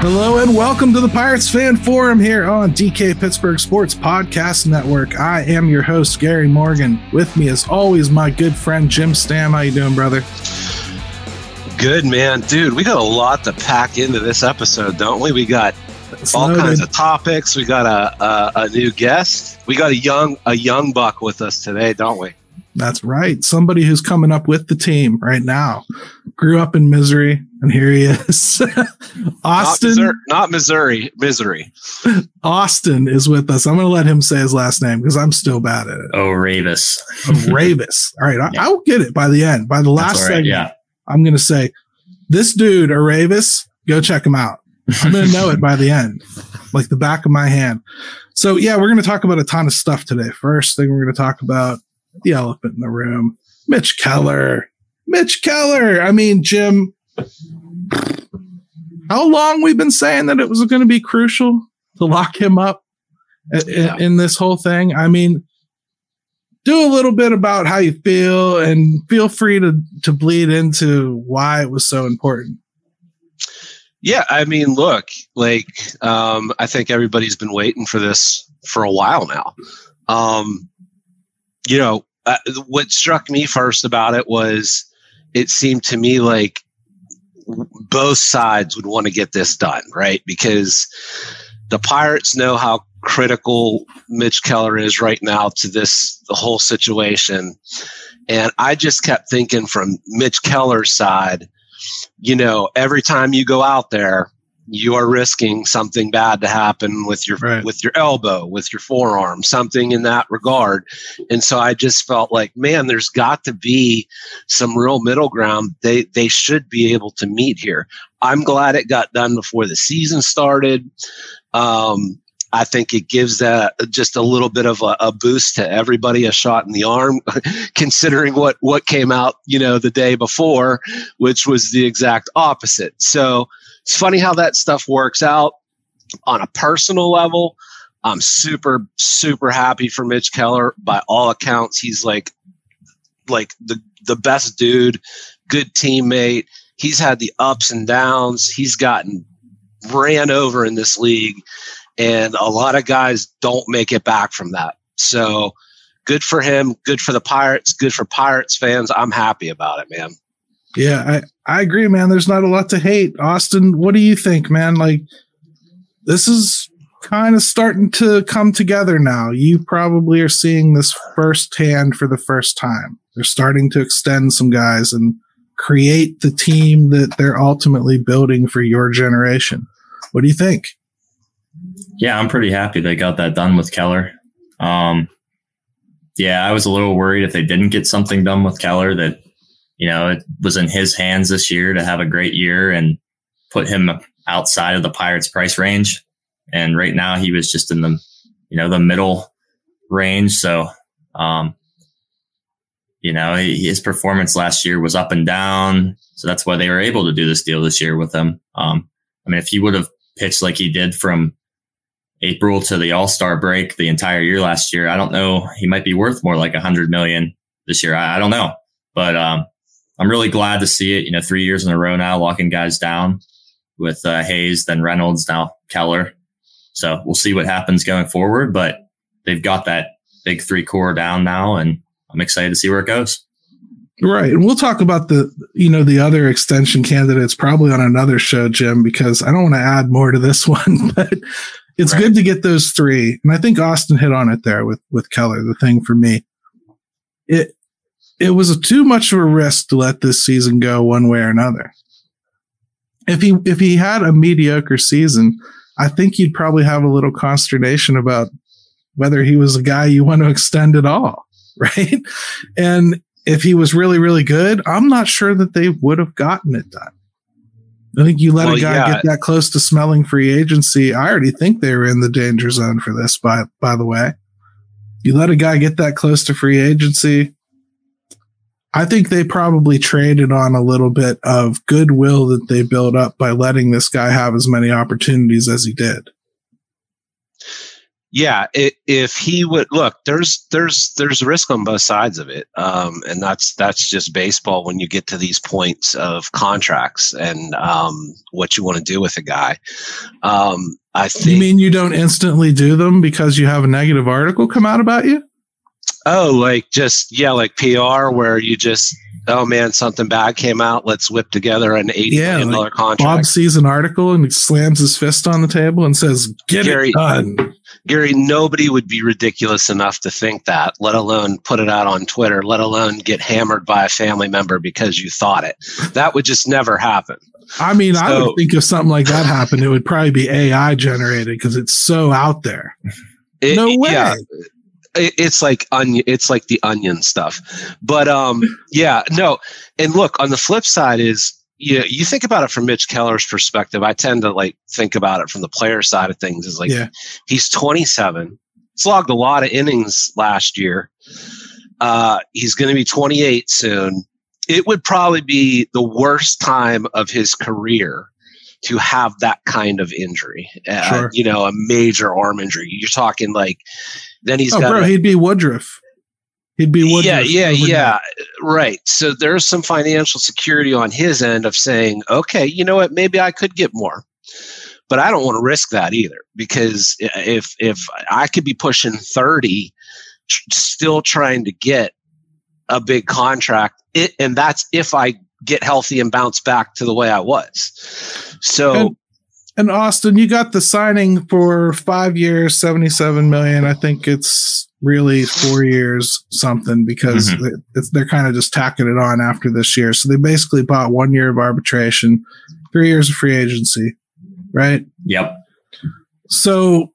Hello and welcome to the Pirates Fan Forum here on DK Pittsburgh Sports Podcast Network. I am your host Gary Morgan. With me, as always, my good friend Jim Stamm. How you doing, brother? Good man, dude. We got a lot to pack into this episode, don't we? We got It's all loaded. kinds of topics. We got a, a a new guest. We got a young a young buck with us today, don't we? That's right. Somebody who's coming up with the team right now. Grew up in misery, and here he is. Not Austin. Missouri, not Missouri, misery. Austin is with us. I'm going to let him say his last name because I'm still bad at it. Oh, Ravis. Oh, Ravis. All right, I, Yeah. I'll get it by the end. By the last That's all right. segment, Yeah. I'm going to say, this dude, Aravis, go check him out. I'm going to know it by the end, like the back of my hand. So, yeah, we're going to talk about a ton of stuff today. First thing we're going to talk about the elephant in the room, Mitch Keller. Mitch Keller. I mean, Jim, how long we've been saying that it was going to be crucial to lock him up Yeah. in this whole thing? I mean, do a little bit about how you feel and feel free to to bleed into why it was so important. Yeah, I mean, look, like um, I think everybody's been waiting for this for a while now. Um, you know, uh, what struck me first about it was it seemed to me like both sides would want to get this done, right? Because the Pirates know how critical Mitch Keller is right now to this the whole situation. And I just kept thinking from Mitch Keller's side, you know, every time you go out there, you are risking something bad to happen with your Right. with your elbow, with your forearm, something in that regard. And so I just felt like, man, there's got to be some real middle ground. They they should be able to meet here. I'm glad it got done before the season started. Um, I think it gives that just a little bit of a, a boost to everybody, a shot in the arm, considering what what came out, you know, the day before, which was the exact opposite. So it's funny how that stuff works out on a personal level. I'm super super happy for Mitch Keller. By all accounts, he's like like the the best dude, good teammate. He's had the ups and downs. He's gotten ran over in this league and a lot of guys don't make it back from that. So good for him, good for the Pirates, good for Pirates fans. I'm happy about it, man. Yeah, I I agree, man. There's not a lot to hate. Austin, what do you think, man? Like this is kind of starting to come together now. You probably are seeing this firsthand for the first time. They're starting to extend some guys and create the team that they're ultimately building for your generation. What do you think? Yeah, I'm pretty happy they got that done with Keller. Um, yeah, I was a little worried if they didn't get something done with Keller that, you know, it was in his hands this year to have a great year and put him outside of the Pirates price range. And right now he was just in the, you know, the middle range. So, um, you know, his performance last year was up and down. So that's why they were able to do this deal this year with him. Um, I mean, if he would have pitched like he did from April to the All Star break the entire year last year, I don't know. He might be worth more like a hundred million this year. I, I don't know, but um, I'm really glad to see it. You know, three years in a row now, locking guys down with uh, Hayes, then Reynolds, now Keller. So we'll see what happens going forward, but they've got that big three core down now, and I'm excited to see where it goes. Right. And we'll talk about the, you know, the other extension candidates probably on another show, Jim, because I don't want to add more to this one, but it's Right. good to get those three. And I think Austin hit on it there with, with Keller. The thing for me, it, it was too much of a risk to let this season go one way or another. If he, if he had a mediocre season, I think you'd probably have a little consternation about whether he was a guy you want to extend at all. Right. And if he was really, really good, I'm not sure that they would have gotten it done. I think you let Well, a guy yeah. get that close to smelling free agency. I already think they were in the danger zone for this, by by the way. You let a guy get that close to free agency. I think they probably traded on a little bit of goodwill that they built up by letting this guy have as many opportunities as he did. yeah, it, if he would look, there's there's there's risk on both sides of it, um, and that's that's just baseball when you get to these points of contracts and um, what you want to do with a guy. Um, I think. You mean you don't instantly do them because you have a negative article come out about you? Oh, like just yeah, like PR where you just oh man, something bad came out. Let's whip together an eighty yeah, million dollar like contract. Bob sees an article and he slams his fist on the table and says, "Get Gary, it done." Gary, nobody would be ridiculous enough to think that, let alone put it out on Twitter, let alone get hammered by a family member because you thought it. That would just never happen. I mean, so, I would think if something like that happened, it would probably be AI generated because it's so out there. It, no way. Yeah, it's like onion it's like the onion stuff but um yeah no and look on the flip side is you know, you think about it from Mitch Keller's perspective. I tend to like think about it from the player side of things. Is like yeah. he's 27. He's logged a lot of innings last year. Uh, he's going to be 28 soon. It would probably be the worst time of his career to have that kind of injury. Uh, sure. You know, a major arm injury. You're talking like then he's oh, got. Bro, a, he'd be Woodruff. He'd be Woodruff. Yeah, yeah, yeah. Right. So there's some financial security on his end of saying, okay, you know what? Maybe I could get more, but I don't want to risk that either because if if I could be pushing thirty, still trying to get a big contract, it, and that's if I get healthy and bounce back to the way I was. So. And- and Austin, you got the signing for five years, seventy-seven million. I think it's really four years something because mm-hmm. they're kind of just tacking it on after this year. So they basically bought one year of arbitration, three years of free agency, right? Yep. So,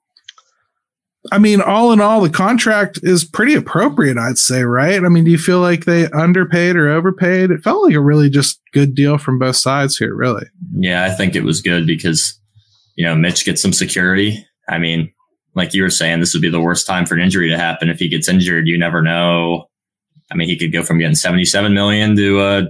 I mean, all in all, the contract is pretty appropriate, I'd say, right? I mean, do you feel like they underpaid or overpaid? It felt like a really just good deal from both sides here, really. Yeah, I think it was good because you know, Mitch gets some security. I mean, like you were saying, this would be the worst time for an injury to happen. If he gets injured, you never know. I mean, he could go from getting 77 million to a,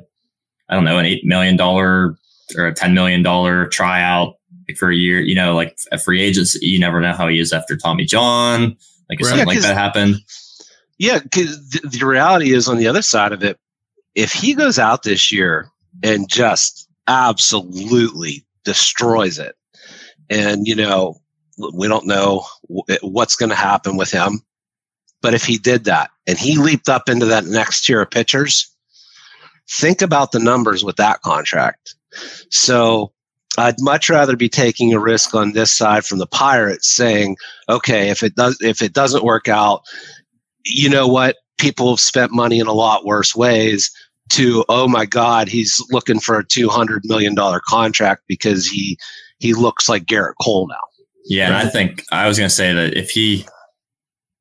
I don't know, an $8 million or a $10 million tryout for a year, you know, like a free agency. You never know how he is after Tommy John. Like if right. something like that happened. Yeah. Cause the, the reality is on the other side of it, if he goes out this year and just absolutely destroys it, and, you know, we don't know what's going to happen with him. But if he did that and he leaped up into that next tier of pitchers, think about the numbers with that contract. So I'd much rather be taking a risk on this side from the Pirates saying, okay, if it does if it doesn't work out, you know what? People have spent money in a lot worse ways to, oh my God, he's looking for a two hundred million dollar contract because he he looks like Gerrit Cole now. Yeah, right? and I think I was going to say that if he,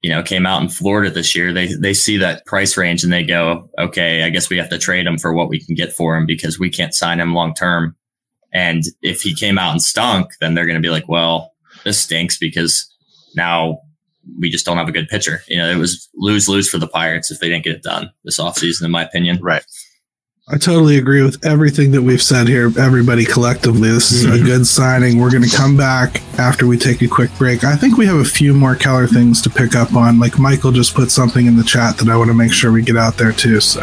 you know, came out in Florida this year, they they see that price range and they go, okay, I guess we have to trade him for what we can get for him because we can't sign him long term. And if he came out and stunk, then they're going to be like, well, this stinks because now we just don't have a good pitcher. You know, it was lose lose for the Pirates if they didn't get it done this offseason, in my opinion. Right. I totally agree with everything that we've said here, everybody collectively. This is a mm-hmm. good signing. We're going to come back after we take a quick break. I think we have a few more Keller things to pick up on. Like Michael just put something in the chat that I want to make sure we get out there too. So.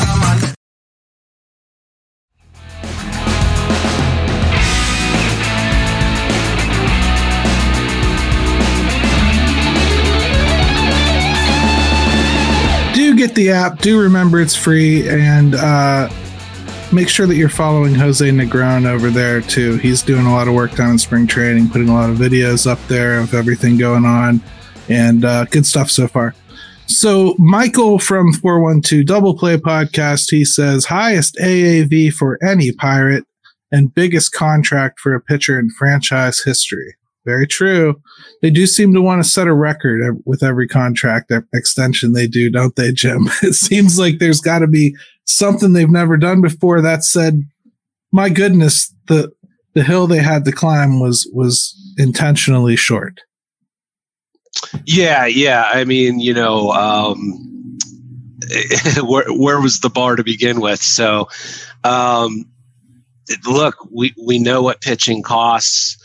Get the app, do remember it's free and uh, make sure that you're following Jose Negron over there too. He's doing a lot of work down in spring training, putting a lot of videos up there of everything going on, and uh, good stuff so far. So Michael from 412 Double Play Podcast, he says highest AAV for any pirate and biggest contract for a pitcher in franchise history. Very true. They do seem to want to set a record with every contract extension they do, don't they, Jim? It seems like there's got to be something they've never done before. That said, my goodness, the the hill they had to climb was was intentionally short. Yeah, yeah. I mean, you know, um, where where was the bar to begin with? So, um, look, we we know what pitching costs.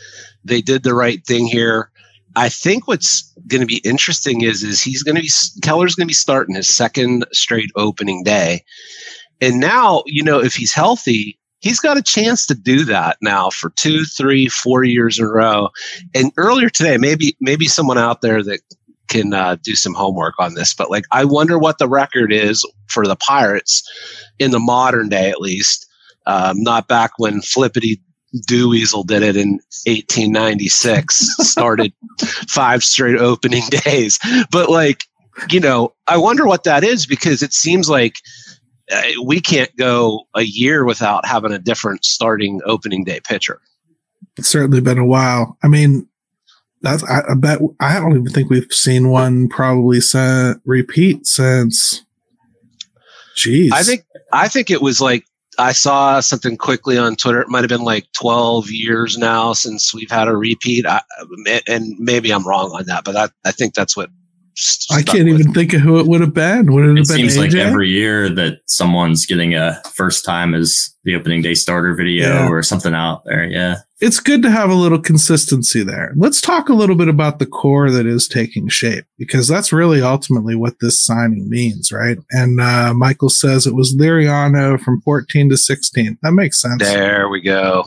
They did the right thing here. I think what's going to be interesting is is he's going to be Keller's going to be starting his second straight opening day, and now you know if he's healthy, he's got a chance to do that now for two, three, four years in a row. And earlier today, maybe maybe someone out there that can uh, do some homework on this, but like I wonder what the record is for the Pirates in the modern day, at least. Um, not back when Flippity Dewweasel did it in 1896, started five straight opening days. But like, you know, I wonder what that is because it seems like uh, we can't go a year without having a different starting opening day pitcher. It's certainly been a while. I mean, that's I, I bet I don't even think we've seen one probably repeat since. Jeez, I think I think it was like I saw something quickly on Twitter. It might have been like 12 years now since we've had a repeat. I, and maybe I'm wrong on that, but I, I think that's what I can't with. even think of who it would have been. Would it, it have been seems AJ? like every year that someone's getting a first time as the opening day starter video yeah. or something out there. Yeah. It's good to have a little consistency there. Let's talk a little bit about the core that is taking shape because that's really ultimately what this signing means, right? And uh, Michael says it was Liriano from 14 to 16. That makes sense. There we go.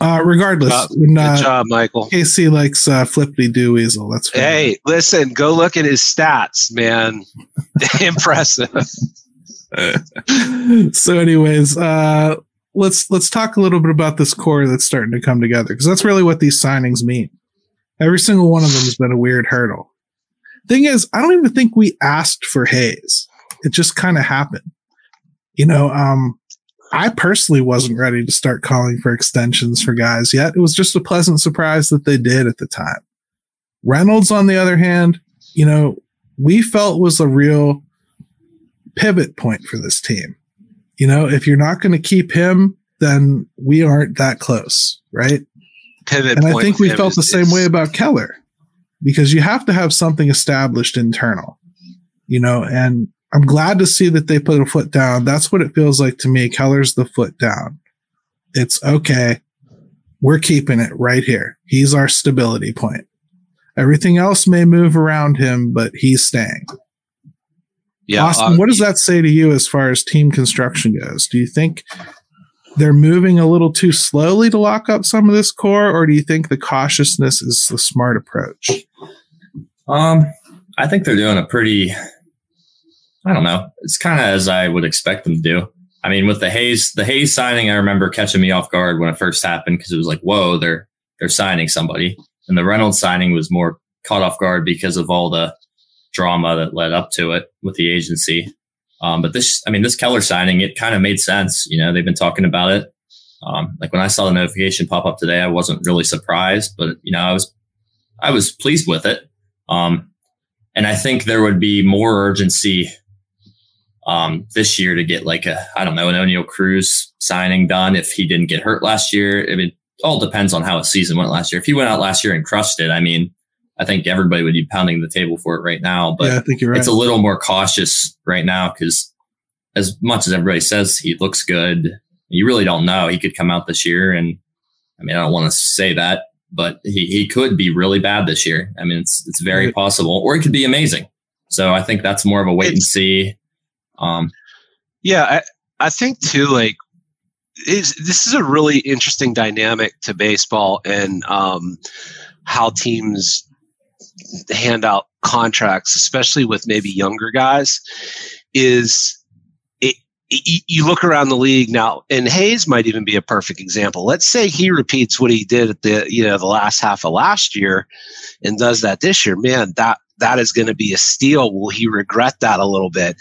Uh, regardless, uh, when, uh, good job, Michael. Casey likes uh, Flippity Dewweasel. That's fair. hey. Listen, go look at his stats, man. Impressive. so, anyways, uh, let's let's talk a little bit about this core that's starting to come together because that's really what these signings mean. Every single one of them has been a weird hurdle. Thing is, I don't even think we asked for Hayes. It just kind of happened. You know, um, I personally wasn't ready to start calling for extensions for guys yet. It was just a pleasant surprise that they did at the time. Reynolds, on the other hand, you know, we felt was a real pivot point for this team. You know, if you're not going to keep him, then we aren't that close, right? Pivot and I think we felt is, the same way about Keller because you have to have something established internal, you know, and I'm glad to see that they put a foot down. That's what it feels like to me. Keller's the foot down. It's okay. We're keeping it right here. He's our stability point. Everything else may move around him, but he's staying. Yeah, Austin, uh, what does that say to you as far as team construction goes? Do you think they're moving a little too slowly to lock up some of this core, or do you think the cautiousness is the smart approach? Um, I think they're doing a pretty I don't know. It's kind of as I would expect them to do. I mean, with the Hayes, the Hayes signing, I remember catching me off guard when it first happened because it was like, whoa, they're they're signing somebody. And the Reynolds signing was more caught off guard because of all the drama that led up to it with the agency. Um, but this, I mean, this Keller signing, it kind of made sense. You know, they've been talking about it. Um, like when I saw the notification pop up today, I wasn't really surprised, but you know, I was, I was pleased with it. Um, and I think there would be more urgency um, this year to get like a, I don't know, an Oneil Cruz signing done if he didn't get hurt last year. I mean, all depends on how his season went last year. If he went out last year and crushed it, I mean, I think everybody would be pounding the table for it right now. But yeah, I think you're right. it's a little more cautious right now because as much as everybody says he looks good, you really don't know. He could come out this year and I mean, I don't want to say that, but he, he could be really bad this year. I mean, it's, it's very right. possible, or he could be amazing. So I think that's more of a wait it's, and see. Um, yeah, I, I think too, like, is this is a really interesting dynamic to baseball and um, how teams hand out contracts, especially with maybe younger guys, is it, it, you look around the league now, and Hayes might even be a perfect example. Let's say he repeats what he did at the you know the last half of last year, and does that this year. Man, that that is going to be a steal. Will he regret that a little bit?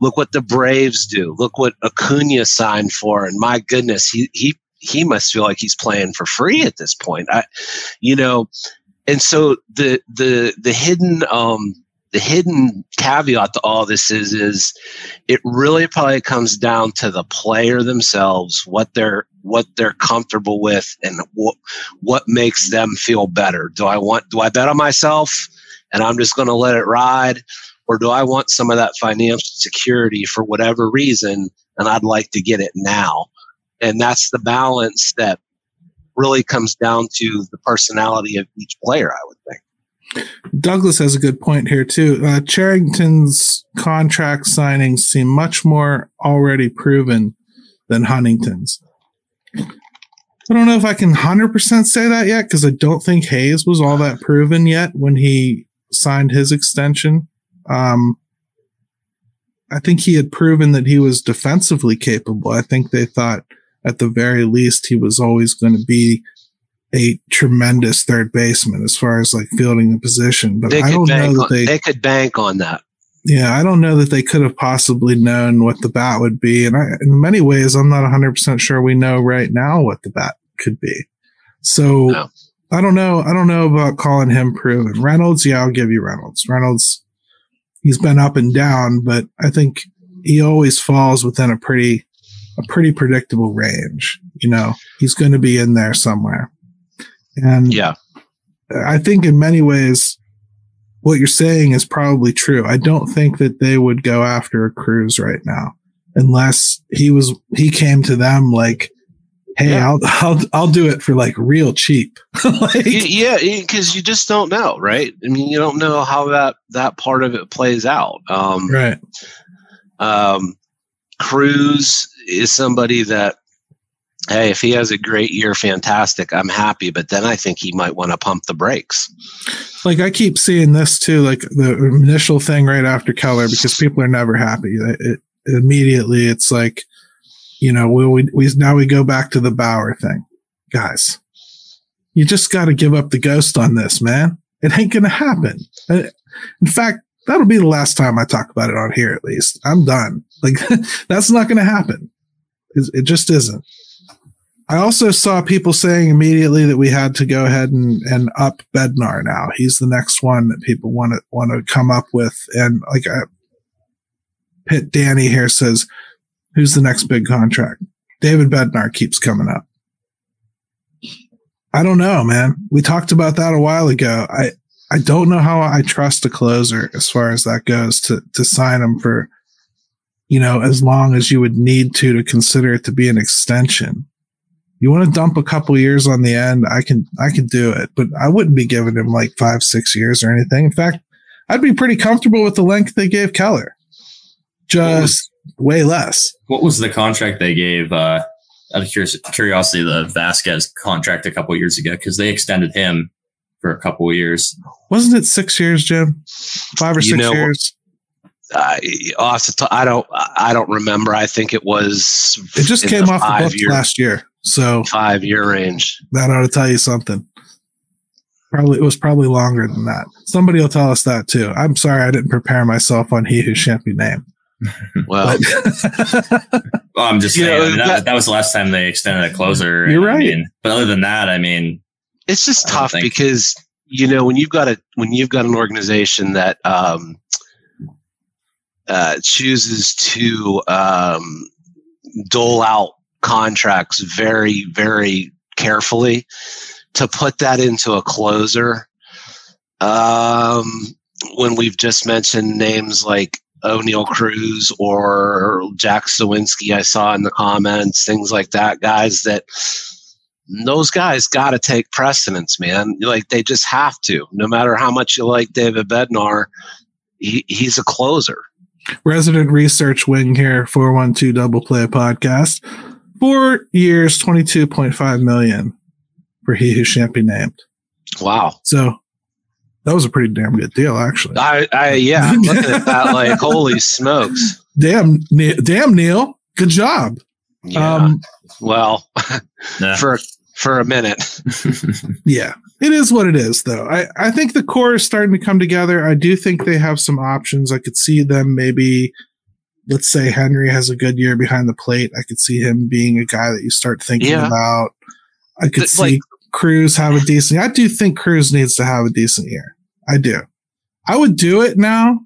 Look what the Braves do. Look what Acuna signed for, and my goodness, he he he must feel like he's playing for free at this point. I, you know, and so the the the hidden um the hidden caveat to all this is is it really probably comes down to the player themselves what they're what they're comfortable with and what what makes them feel better. Do i want do i bet on myself and i'm just going to let it ride? Or do i want some of that financial security for whatever reason and i'd like to get it now? And that's the balance that really comes down to the personality of each player i would think Douglas has a good point here too. Uh, Cherington's contract signings seem much more already proven than Huntington's. I don't know if I can 100% say that yet because I don't think Hayes was all that proven yet when he signed his extension. Um, I think he had proven that he was defensively capable. I think they thought at the very least he was always going to be a tremendous third baseman as far as like fielding the position. But they I don't know that on, they, they could bank on that. Yeah, I don't know that they could have possibly known what the bat would be. And I, in many ways, I'm not 100% sure we know right now what the bat could be. So no. I don't know. I don't know about calling him proven. Reynolds, yeah, I'll give you Reynolds. Reynolds, he's been up and down, but I think he always falls within a pretty, a pretty predictable range. You know, he's going to be in there somewhere. And yeah, I think in many ways, what you're saying is probably true. I don't think that they would go after a Cruz right now unless he was, he came to them like, Hey, yeah. I'll, I'll, I'll do it for like real cheap. like, yeah. Cause you just don't know, right? I mean, you don't know how that, that part of it plays out. Um, right. Um, Cruz is somebody that hey, if he has a great year, fantastic. I'm happy. But then I think he might want to pump the brakes. Like I keep seeing this too, like the initial thing right after Keller, because people are never happy. It, it immediately it's like, you know, we, we, we now we go back to the Bauer thing, guys. You just got to give up the ghost on this, man. It ain't gonna happen. Uh, in fact, that'll be the last time I talk about it on here. At least I'm done. Like that's not gonna happen. It just isn't. I also saw people saying immediately that we had to go ahead and, and up Bednar now. He's the next one that people want to want to come up with. And like I, uh, Pit Danny here says, who's the next big contract? David Bednar keeps coming up. I don't know, man. We talked about that a while ago. I I don't know how I trust a closer as far as that goes to to sign him for, you know, as long as you would need to to consider it to be an extension you want to dump a couple years on the end, I can I can do it, but I wouldn't be giving him like five six years or anything. In fact, I'd be pretty comfortable with the length they gave Keller, just way less. What was the contract they gave? Uh, out of curiosity, the Vasquez contract a couple years ago because they extended him for a couple years. Wasn't it six years, Jim? Five or you six know, years. I, I don't I don't remember. I think it was. It just came off the books year. last year. So five year range. That ought to tell you something. Probably it was probably longer than that. Somebody will tell us that too. I'm sorry I didn't prepare myself on he who shan't be named. Well, well I'm just saying know, that, that, was the last time they extended a closer. You're right. I mean, but other than that, I mean, it's just tough because you know when you've got a when you've got an organization that um, uh, chooses to um, dole out contracts very, very carefully to put that into a closer. Um, when we've just mentioned names like Oneil Cruz or Jack Suwinski, I saw in the comments, things like that, guys that those guys got to take precedence, man. Like they just have to. No matter how much you like David Bednar, he, he's a closer. Resident research wing here, 412 Double Play Podcast. Four years, 22.5 million for he who shan't be named. Wow. So that was a pretty damn good deal, actually. I, I yeah, looking at that, like, holy smokes. Damn, damn, Neal. Good job. Yeah. Um, well, for for a minute. yeah, it is what it is, though. I, I think the core is starting to come together. I do think they have some options. I could see them maybe, let's say Henry has a good year behind the plate. I could see him being a guy that you start thinking yeah. about. I could see like, Cruz have a decent. I do think Cruz needs to have a decent year. I do. I would do it now.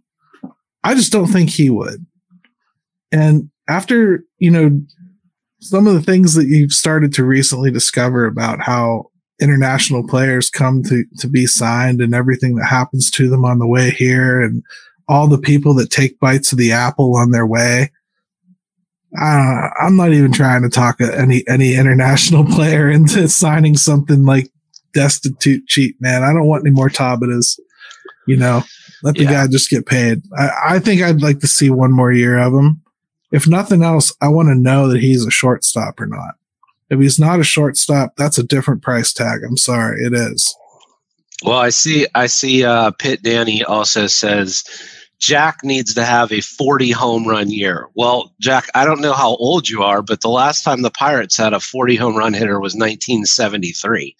I just don't think he would. And after, you know, some of the things that you've started to recently discover about how international players come to, to be signed and everything that happens to them on the way here and all the people that take bites of the apple on their way. Uh, I'm not even trying to talk any, any international player into signing something like destitute cheap, man. I don't want any more Tabatas, you know, let the yeah. guy just get paid. I, I think I'd like to see one more year of him if nothing else, I want to know that he's a shortstop or not. If he's not a shortstop, that's a different price tag. I'm sorry, it is. Well, I see. I see. Uh, Pitt Danny also says Jack needs to have a 40 home run year. Well, Jack, I don't know how old you are, but the last time the Pirates had a 40 home run hitter was 1973.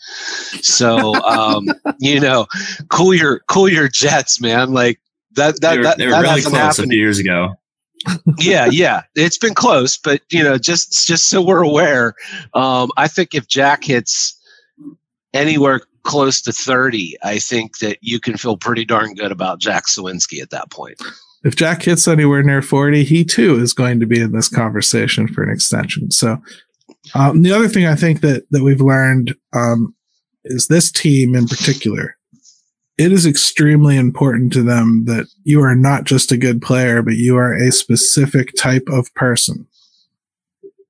So, um, you know, cool your cool your Jets, man. Like that. That they were, that, they were that really close happened. a few years ago yeah, yeah, it's been close, but you know, just just so we're aware, um, I think if Jack hits anywhere close to thirty, I think that you can feel pretty darn good about Jack Suwinski at that point. If Jack hits anywhere near forty, he too is going to be in this conversation for an extension. So, um, the other thing I think that that we've learned um, is this team in particular it is extremely important to them that you are not just a good player, but you are a specific type of person.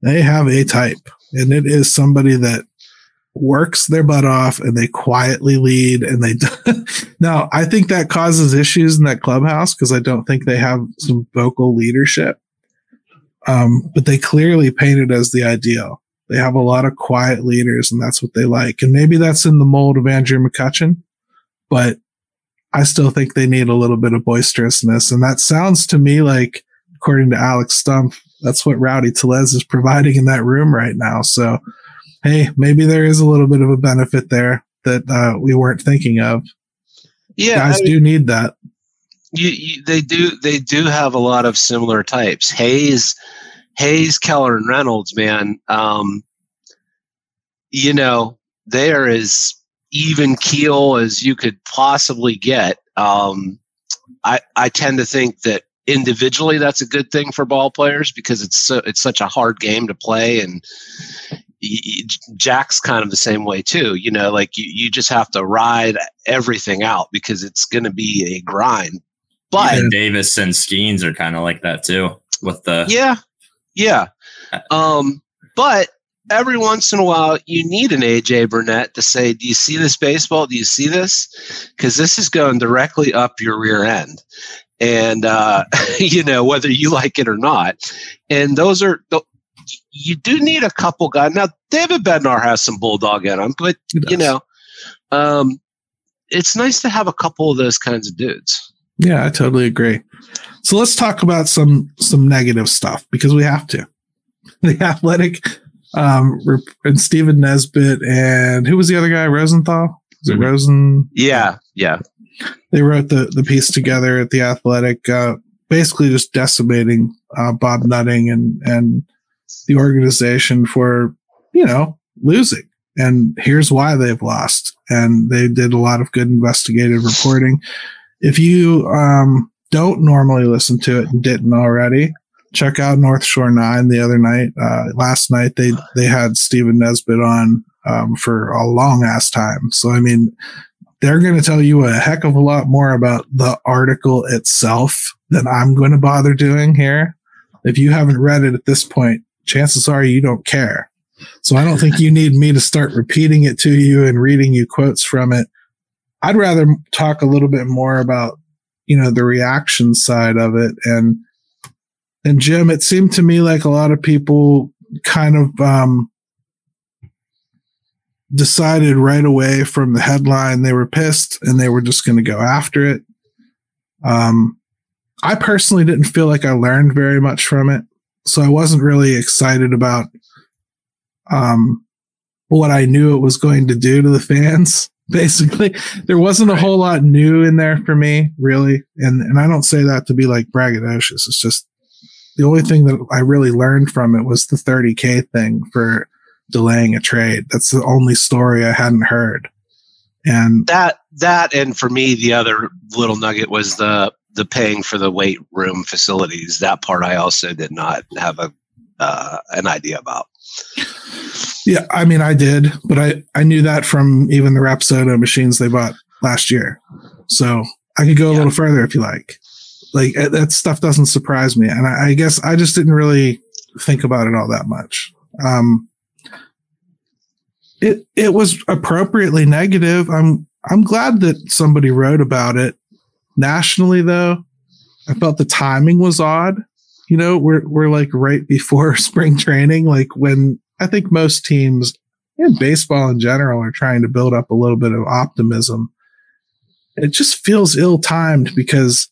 They have a type, and it is somebody that works their butt off and they quietly lead and they now i think that causes issues in that clubhouse because i don't think they have some vocal leadership. Um, but they clearly paint it as the ideal. They have a lot of quiet leaders and that's what they like. And maybe that's in the mold of andrew mccutchen but I still think they need a little bit of boisterousness. And that sounds to me like, according to Alex Stumpf, that's what Rowdy Tellez is providing in that room right now. So, hey, maybe there is a little bit of a benefit there that uh, we weren't thinking of. Yeah, guys I mean, do need that. You, you, they do. They do have a lot of similar types. Hayes, Hayes, Keller, and Reynolds. Man, um, you know they are as even keel as you could possibly get. Um, I I tend to think that individually that's a good thing for ball players because it's so it's such a hard game to play and Jack's kind of the same way too. You know, like you, you just have to ride everything out because it's going to be a grind. But Even Davis and Skenes are kind of like that too with the yeah, yeah. Uh, um, but every once in a while you need an AJ Burnett to say, "Do you see this baseball? Do you see this?" Because this is going directly up your rear end, and uh, you know whether you like it or not. And those are you do need a couple guys. Now David Bednar has some bulldog in him, but you know, um, it's nice to have a couple of those kinds of dudes. Yeah, I totally agree. So let's talk about some some negative stuff because we have to. The athletic um, and Stephen Nesbitt and who was the other guy? Rosenthal. Is it mm-hmm. Rosen? Yeah, yeah. They wrote the the piece together at the Athletic, uh, basically just decimating uh, Bob Nutting and and the organization for you know losing. And here's why they've lost. And they did a lot of good investigative reporting. If you um, don't normally listen to it and didn't already, check out North Shore Nine the other night. Uh, last night they they had Stephen Nesbitt on um, for a long ass time. So I mean, they're going to tell you a heck of a lot more about the article itself than I'm going to bother doing here. If you haven't read it at this point, chances are you don't care. So I don't think you need me to start repeating it to you and reading you quotes from it. I'd rather talk a little bit more about, you know, the reaction side of it and and Jim, it seemed to me like a lot of people kind of um, decided right away from the headline they were pissed and they were just going to go after it. Um, I personally didn't feel like I learned very much from it, so I wasn't really excited about um, what I knew it was going to do to the fans. Basically, there wasn't a whole lot new in there for me, really. And and I don't say that to be like braggadocious. It's just the only thing that I really learned from it was the 30k thing for delaying a trade. That's the only story I hadn't heard. And that that and for me the other little nugget was the the paying for the weight room facilities that part i also did not have a uh, an idea about yeah, I mean, I did, but I, I knew that from even the Rapsodo machines they bought last year. So I could go a Yeah. little further if you like. Like uh, that stuff doesn't surprise me. And I, I guess I just didn't really think about it all that much. Um, it, it was appropriately negative. I'm, I'm glad that somebody wrote about it nationally though. I felt the timing was odd. You know, we're, we're like right before spring training, like when I think most teams and baseball in general are trying to build up a little bit of optimism. It just feels ill timed because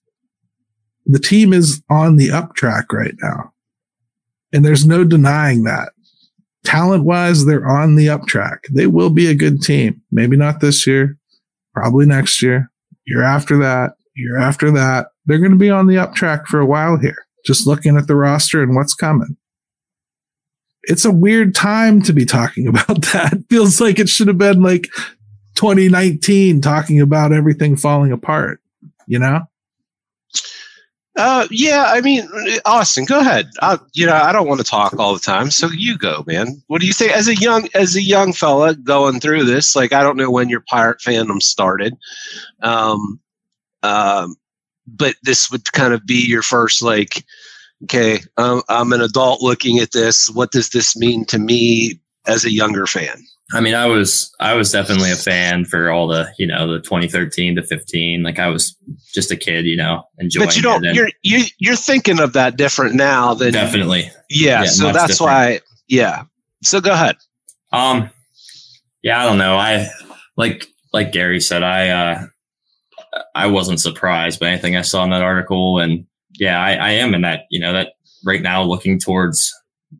the team is on the up track right now. And there's no denying that. Talent wise, they're on the up track. They will be a good team. Maybe not this year, probably next year, year after that, year after that. They're going to be on the up track for a while here, just looking at the roster and what's coming it's a weird time to be talking about that. Feels like it should have been like 2019 talking about everything falling apart, you know? Uh yeah i mean austin go ahead. I, you know i don't want to talk all the time so you go man. What do you think? As a young as a young fella going through this like i don't know when your pirate fandom started um um but this would kind of be your first like okay um, i'm an adult looking at this. What does this mean to me as a younger fan I mean, I was I was definitely a fan for all the you know the 2013 to 15. Like I was just a kid, you know, enjoying it. but you don't it. and you're you, you're thinking of that different now than definitely. yeah, Yeah, so that's different. why yeah so go ahead Um, yeah, I don't know. I like like Gary said, I uh, I wasn't surprised by anything I saw in that article, and yeah, I, I am in that. You know, that right now looking towards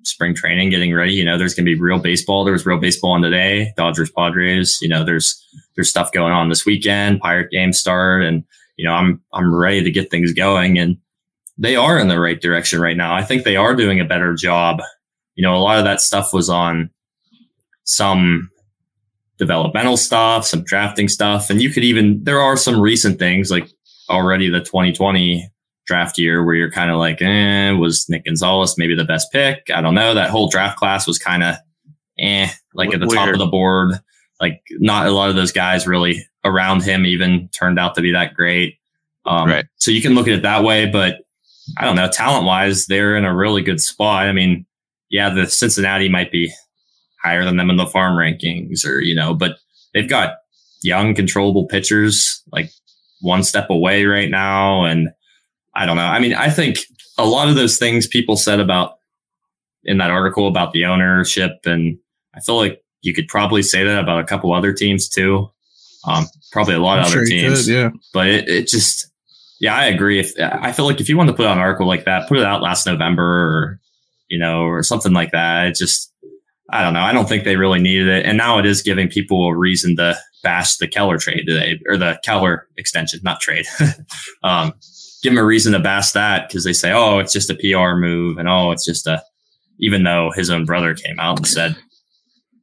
spring training, getting ready. You know, there's going to be real baseball. There was real baseball on today. Dodgers, Padres. You know, there's there's stuff going on this weekend. Pirate games start, and you know, I'm I'm ready to get things going, and they are in the right direction right now. I think they are doing a better job. You know, a lot of that stuff was on some developmental stuff, some drafting stuff, and you could even there are some recent things like already the 2020 draft year where you're kind of like, eh, was Nick Gonzalez maybe the best pick? I don't know. That whole draft class was kind of eh, like at the top of the board. Like not a lot of those guys really around him even turned out to be that great. Um, Right. So you can look at it that way, but I don't know. Talent wise, they're in a really good spot. I mean, yeah, the Cincinnati might be higher than them in the farm rankings or, you know, but they've got young, controllable pitchers like one step away right now. And I don't know. I mean, I think a lot of those things people said about in that article about the ownership, and I feel like you could probably say that about a couple other teams too. Um, probably a lot of I'm other sure you teams could, yeah. but it, it just yeah i agree if i feel like if you want to put out an article like that put it out last november or you know or something like that it just i don't know i don't think they really needed it and now it is giving people a reason to bash the keller trade today or the keller extension not trade um give them a reason to bash that because they say oh it's just a pr move and oh it's just a even though his own brother came out and said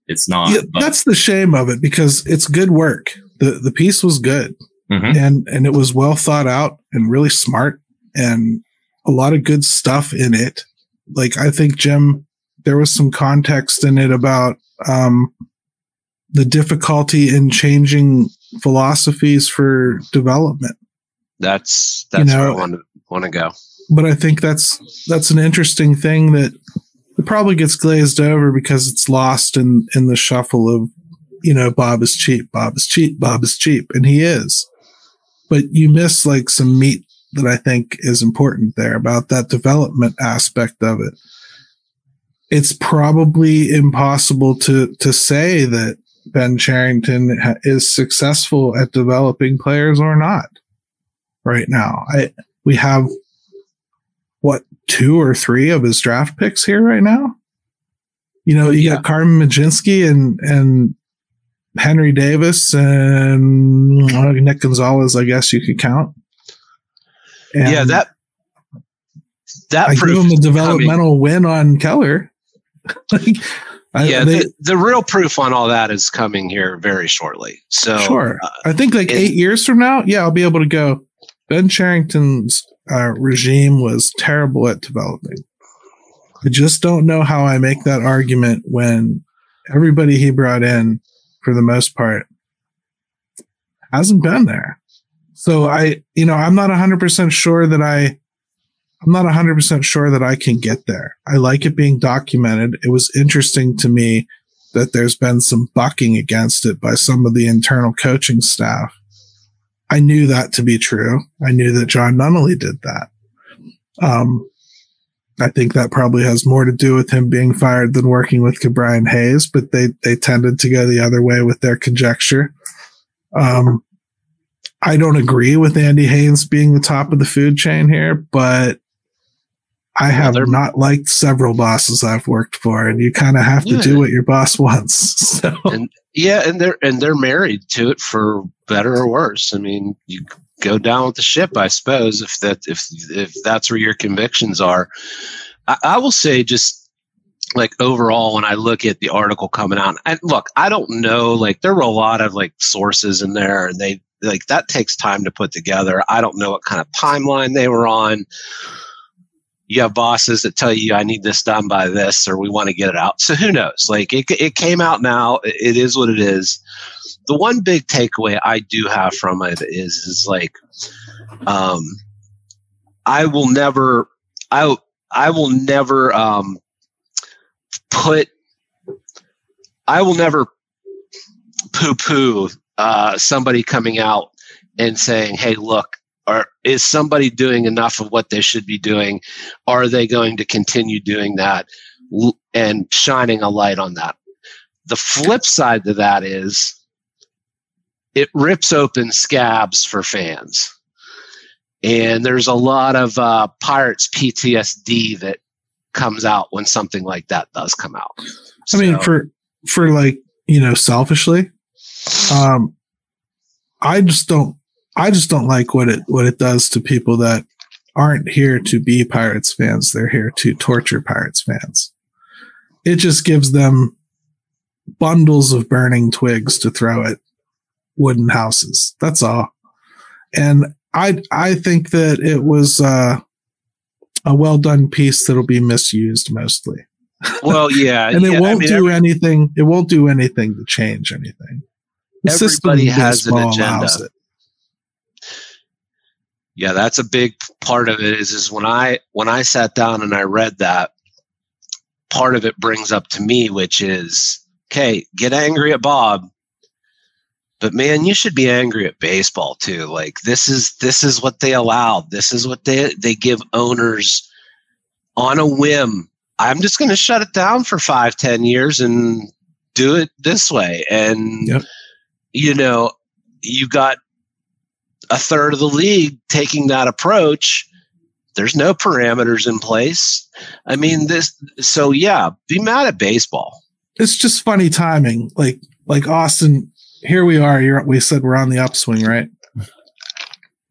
it's not yeah, that's the shame of it because it's good work. The the piece was good Mhm. and and it was well thought out and really smart and a lot of good stuff in it. Like I think Jim, there was some context in it about um, the difficulty in changing philosophies for development. That's that's know- where i want to want to go But I think that's that's an interesting thing that it probably gets glazed over because it's lost in in the shuffle of you know Bob is cheap, Bob is cheap, Bob is cheap, and he is. But you miss like some meat that I think is important there about that development aspect of it. It's probably impossible to to say that Ben Cherington ha- is successful at developing players or not right now. I we have what two or three of his draft picks here right now You know, you yeah. got Carmen Mlodzinski and and Henry Davis and uh, Nick Gonzalez. I guess you could count. And yeah, that that I give him a developmental coming. win on Keller. like, yeah, they, the, the, real proof on all that is coming here very shortly. So sure, uh, I think like it, eight years from now, yeah, I'll be able to go. Ben Cherington's uh, regime was terrible at developing. I just don't know how I make that argument when everybody he brought in, for the most part, hasn't been there. So I, you know, I'm not 100% sure that I, I'm not 100% sure that I can get there. I like it being documented. It was interesting to me that there's been some bucking against it by some of the internal coaching staff. I knew that to be true. I knew that Jon Nunnally did that. Um, I think that probably has more to do with him being fired than working with Ke'Bryan Hayes, but they, they tended to go the other way with their conjecture. Um, I don't agree with Andy Haines being the top of the food chain here, but I have well, not liked several bosses I've worked for, and you kind of have to yeah. do what your boss wants. So. And, yeah, and they're and they're married to it for better or worse. I mean, you go down with the ship, I suppose, if that if if that's where your convictions are. I, I will say just like overall when I look at the article coming out, and look, I don't know, like there were a lot of like sources in there and they like that takes time to put together. I don't know what kind of timeline they were on. You have bosses that tell you I need this done by this or we want to get it out. So who knows? Like it it came out now. It is what it is the one big takeaway I do have from it is is like um I will never I I will never um put I will never poo poo uh, somebody coming out and saying, "Hey, look, are is somebody doing enough of what they should be doing? Are they going to continue doing that and shining a light on that?" The flip side to that is it rips open scabs for fans. And there's a lot of uh, Pirates PTSD that comes out when something like that does come out. I mean, for for like you know, selfishly, um, I just don't, I just don't like what it what it does to people that aren't here to be Pirates fans. They're here to torture Pirates fans. It just gives them bundles of burning twigs to throw at wooden houses. That's all. And I I think that it was uh, a well done piece that'll be misused mostly. Well, yeah, and it yeah, won't I mean, do every, anything. It won't do anything to change anything. The everybody has an agenda. Yeah, that's a big part of it. Is is when I when I sat down and I read that, part of it brings up to me, which is, okay, get angry at Bob, but man you should be angry at baseball too. Like this is this is what they allowed this is what they they give owners on a whim. I'm just going to shut it down for five ten years and do it this way. And yep. you know you got a third of the league taking that approach. There's no parameters in place. I mean this so yeah be mad at baseball. It's just funny timing. Like like austin here we are. You're, we said we're on the upswing, right?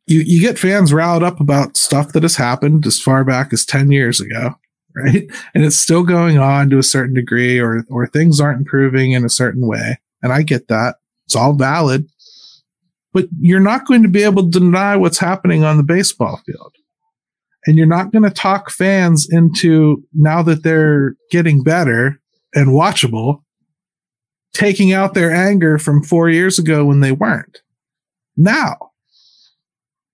You you get fans riled up about stuff that has happened as far back as ten years ago, right? And it's still going on to a certain degree, or or things aren't improving in a certain way. And I get that; it's all valid. But you're not going to be able to deny what's happening on the baseball field. And you're not going to talk fans into now that they're getting better and watchable taking out their anger from four years ago when they weren't. Now,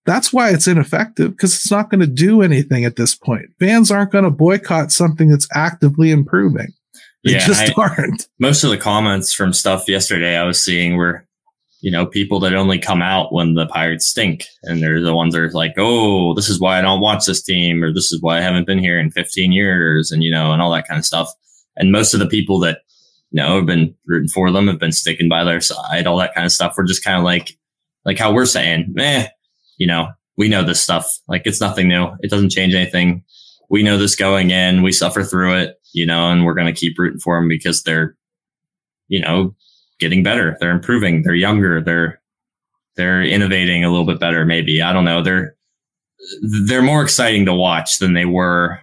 that's why it's ineffective because it's not going to do anything at this point. Fans aren't going to boycott something that's actively improving. They yeah, just I, aren't. Most of the comments from stuff yesterday I was seeing were, you know, people that only come out when the Pirates stink. And they're the ones that are like, oh, this is why I don't watch this team, or this is why I haven't been here in 15 years, and, you know, and all that kind of stuff. And most of the people that know, have been rooting for them, have been sticking by their side, all that kind of stuff. We're just kind of like, like how we're saying, eh, you know, we know this stuff. Like it's nothing new. It doesn't change anything. We know this going in. We suffer through it. you know, and we're going to keep rooting for them because they're, you know, getting better. They're improving. They're younger. They're they're innovating a little bit better. Maybe I don't know. They're they're more exciting to watch than they were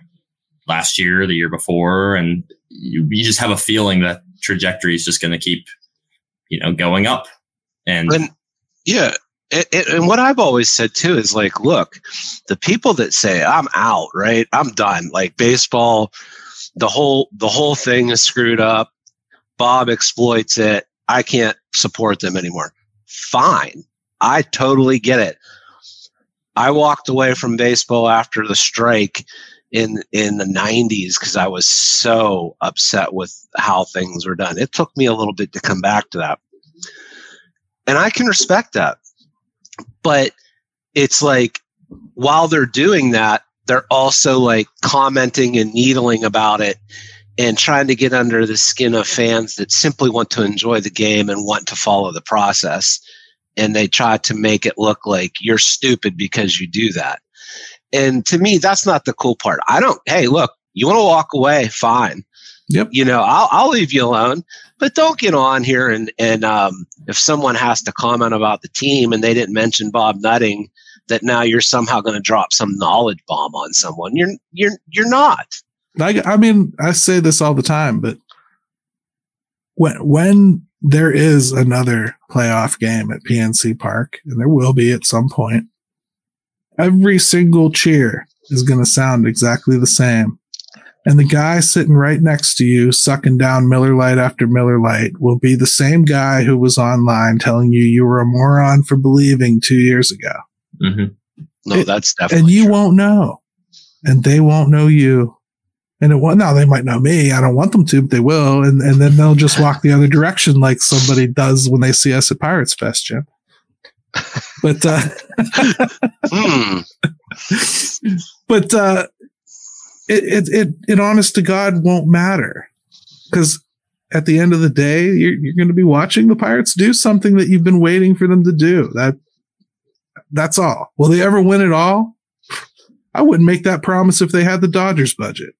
last year, the year before, and you, you just have a feeling that trajectory is just going to keep, you know, going up. And, and yeah, it, it, and what I've always said too is like, look, the people that say I'm out, right? I'm done. Like baseball, the whole the whole thing is screwed up. Bob exploits it. I can't support them anymore. Fine. I totally get it. I walked away from baseball after the strike in in the 90s because I was so upset with how things were done. It took me a little bit to come back to that. And I can respect that. But it's like while they're doing that, they're also like commenting and needling about it and trying to get under the skin of fans that simply want to enjoy the game and want to follow the process. And they try to make it look like you're stupid because you do that. And to me, that's not the cool part. I don't, hey, look, you want to walk away, fine. Yep. You know, I'll, I'll leave you alone, but don't get on here and, and, um, if someone has to comment about the team and they didn't mention Bob Nutting, that now you're somehow going to drop some knowledge bomb on someone. You're, you're, you're not. I, I mean, I say this all the time, but when, when there is another playoff game at PNC Park, and there will be at some point, every single cheer is going to sound exactly the same. And the guy sitting right next to you, sucking down Miller Lite after Miller Lite, will be the same guy who was online telling you you were a moron for believing two years ago. Mhm. No, It- that's definitely and you true. won't know, and they won't know you. And it won't, now they might know me. I don't want them to, but they will. And, and then they'll just walk the other direction like somebody does when they see us at Pirates Fest, Jim. But, uh, Hmm. but uh, it, it it it honest to God won't matter because at the end of the day, you're you're going to be watching the Pirates do something that you've been waiting for them to do. That that's all. Will they ever win it all? I wouldn't make that promise if they had the Dodgers budget.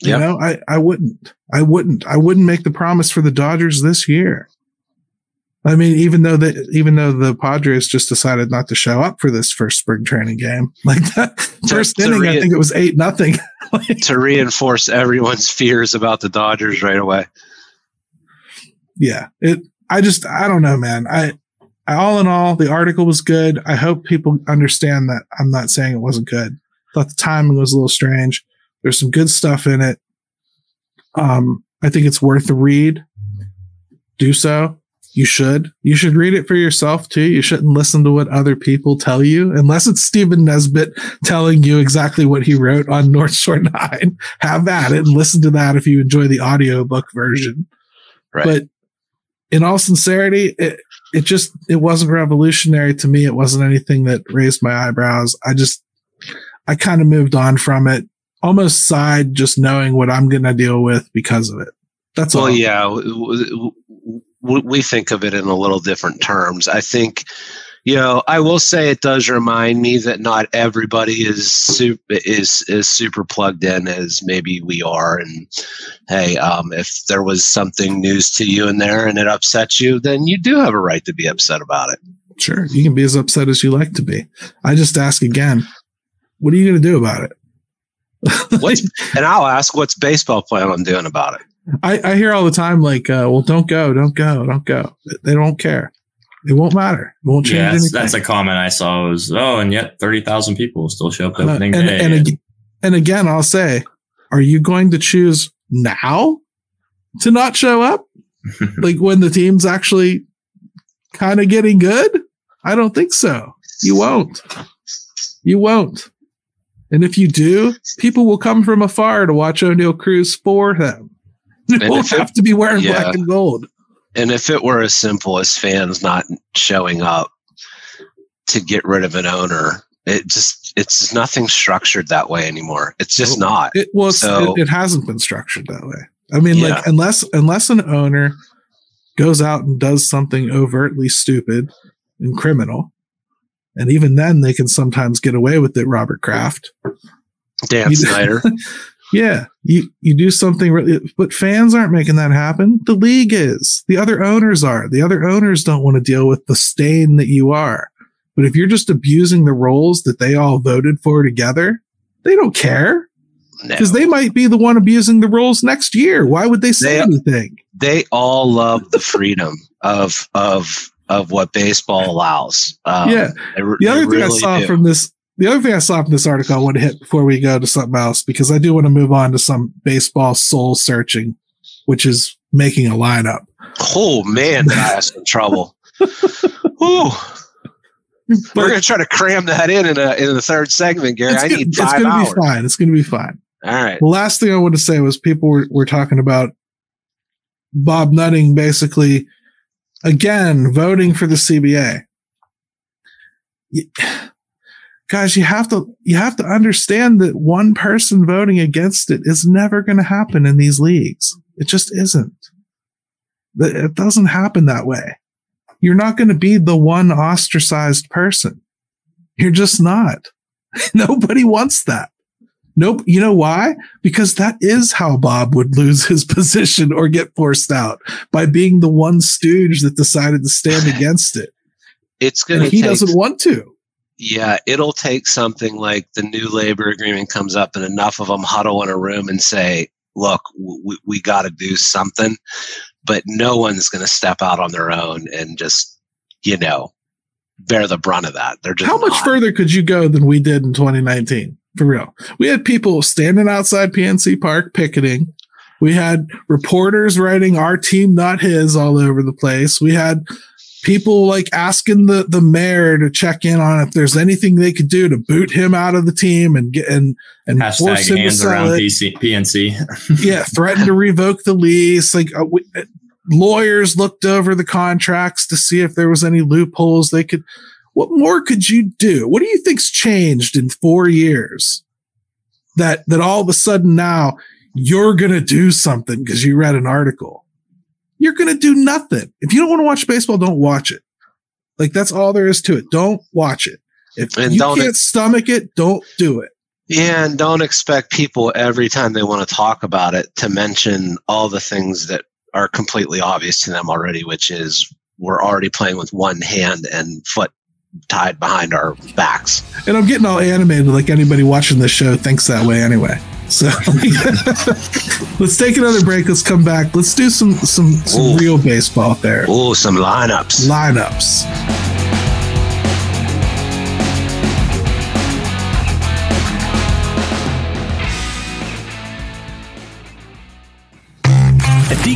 You Yep. know, I I wouldn't. I wouldn't. I wouldn't make the promise for the Dodgers this year. I mean, even though the even though the Padres just decided not to show up for this first spring training game, like that first to inning, I re- think it was eight nothing. to reinforce everyone's fears about the Dodgers right away. yeah, it. I just I don't know, man. I, I all in all, the article was good. I hope people understand that I'm not saying it wasn't good. Thought the timing was a little strange. There's some good stuff in it. Um, I think it's worth a read. Do so. You should. You should read it for yourself too. You shouldn't listen to what other people tell you, unless it's Stephen Nesbitt telling you exactly what he wrote on North Shore Nine. Have at it and listen to that if you enjoy the audiobook version. Right. But in all sincerity, it it just it wasn't revolutionary to me. It wasn't anything that raised my eyebrows. I just I kind of moved on from it, almost sighed just knowing what I'm going to deal with because of it. That's Well, all. yeah, we think of it in a little different terms. I think, you know, I will say it does remind me that not everybody is super is is super plugged in as maybe we are. And hey, um, if there was something news to you in there and it upsets you, then you do have a right to be upset about it. Sure, you can be as upset as you like to be. I just ask again, what are you going to do about it? What's, and I'll ask, what's baseball plan on doing about it? I, I hear all the time, like, uh, well, don't go, don't go, don't go. They don't care. It won't matter. It won't change Yeah, that's, anything. that's a comment I saw. Was oh, and yet thirty thousand people still show up to Uh, and, day. and, ag- and again, I'll say, are you going to choose now to not show up? like when the team's actually kind of getting good? I don't think so. You won't. You won't. And if you do, people will come from afar to watch Oneil Cruz for them. They And won't it- have to be wearing yeah. black and gold. And if it were as simple as fans not showing up to get rid of an owner, it just it's nothing structured that way anymore. It's just not. It was. So- it, it hasn't been structured that way. I mean, Yeah. like unless unless an owner goes out and does something overtly stupid and criminal, and even then they can sometimes get away with it. Robert Kraft, Dan Snyder. Yeah, you you do something really, but fans aren't making that happen. The league is. The other owners are. The other owners don't want to deal with the stain that you are. But if you're just abusing the roles that they all voted for together, they don't care because No. they might be the one abusing the rules next year. Why would they say They- anything? they all love the freedom of of of what baseball allows. Um, Yeah. they The other thing I saw do. from this, the other thing I saw from this article, I want to hit before we go to something else because I do want to move on to some baseball soul searching, which is making a lineup. oh man, did I have some trouble. Ooh. We're gonna try to cram that in in, a, in the third segment, Gary. it's, I gonna- need it's going to hours. be fine. It's going to be fine. All right. The last thing I want to say was people were, were talking about Bob Nutting basically again voting for the CBA. Y- Guys, you have to you have to understand that one person voting against it is never going to happen in these leagues. It just isn't. It doesn't happen that way. You're not going to be the one ostracized person. You're just not. Nobody wants that. Nope. You know why? Because that is how Bob would lose his position or get forced out by being the one stooge that decided to stand against it. It's gonna he take doesn't want to. Yeah, it'll take something like the new labor agreement comes up and enough of them huddle in a room and say, look, we, we got to do something. But no one's going to step out on their own and just, you know, bear the brunt of that. They're just How much not. further could you go than we did in 2019? For real. We had people standing outside PNC Park picketing. We had reporters writing our team, not his, all over the place. We had people like asking the, the mayor to check in on if there's anything they could do to boot him out of the team and get and and force Hashtag him to sell around it. PC, PNC. yeah, threatened to revoke the lease. Like uh, we, uh, lawyers looked over the contracts to see if there was any loopholes they could. What more could you do? What do you think's changed in four years? That that all of a sudden now you're gonna do something because you read an article. You're gonna do nothing. If you don't want to watch baseball, don't watch it. Like that's all there is to it. Don't watch it. If And you don't- can't stomach it, don't do it. Yeah, and don't expect people every time they want to talk about it to mention all the things that are completely obvious to them already, which is we're already playing with one hand and foot tied behind our backs. And I'm getting all animated like anybody watching this show thinks that way anyway. So let's take another break. Let's come back. Let's do some some some Ooh. real baseball there. Oh, some lineups. Lineups.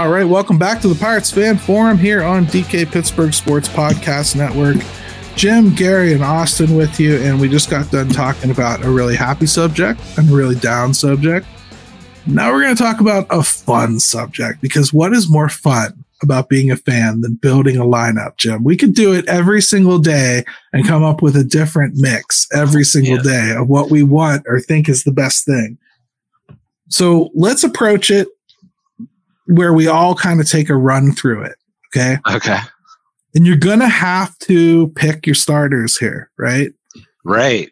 All right, welcome back to the Pirates Fan Forum here on DK Pittsburgh Sports Podcast Network. Jim, Gary, and Austin with you, and we just got done talking about a really happy subject and a really down subject. Now we're going to talk about a fun subject because what is more fun about being a fan than building a lineup, Jim? We could do it every single day and come up with a different mix every single Yeah. day of what we want or think is the best thing. So let's approach it where we all kind of take a run through it. Okay. Okay. And you're going to have to pick your starters here, right? Right.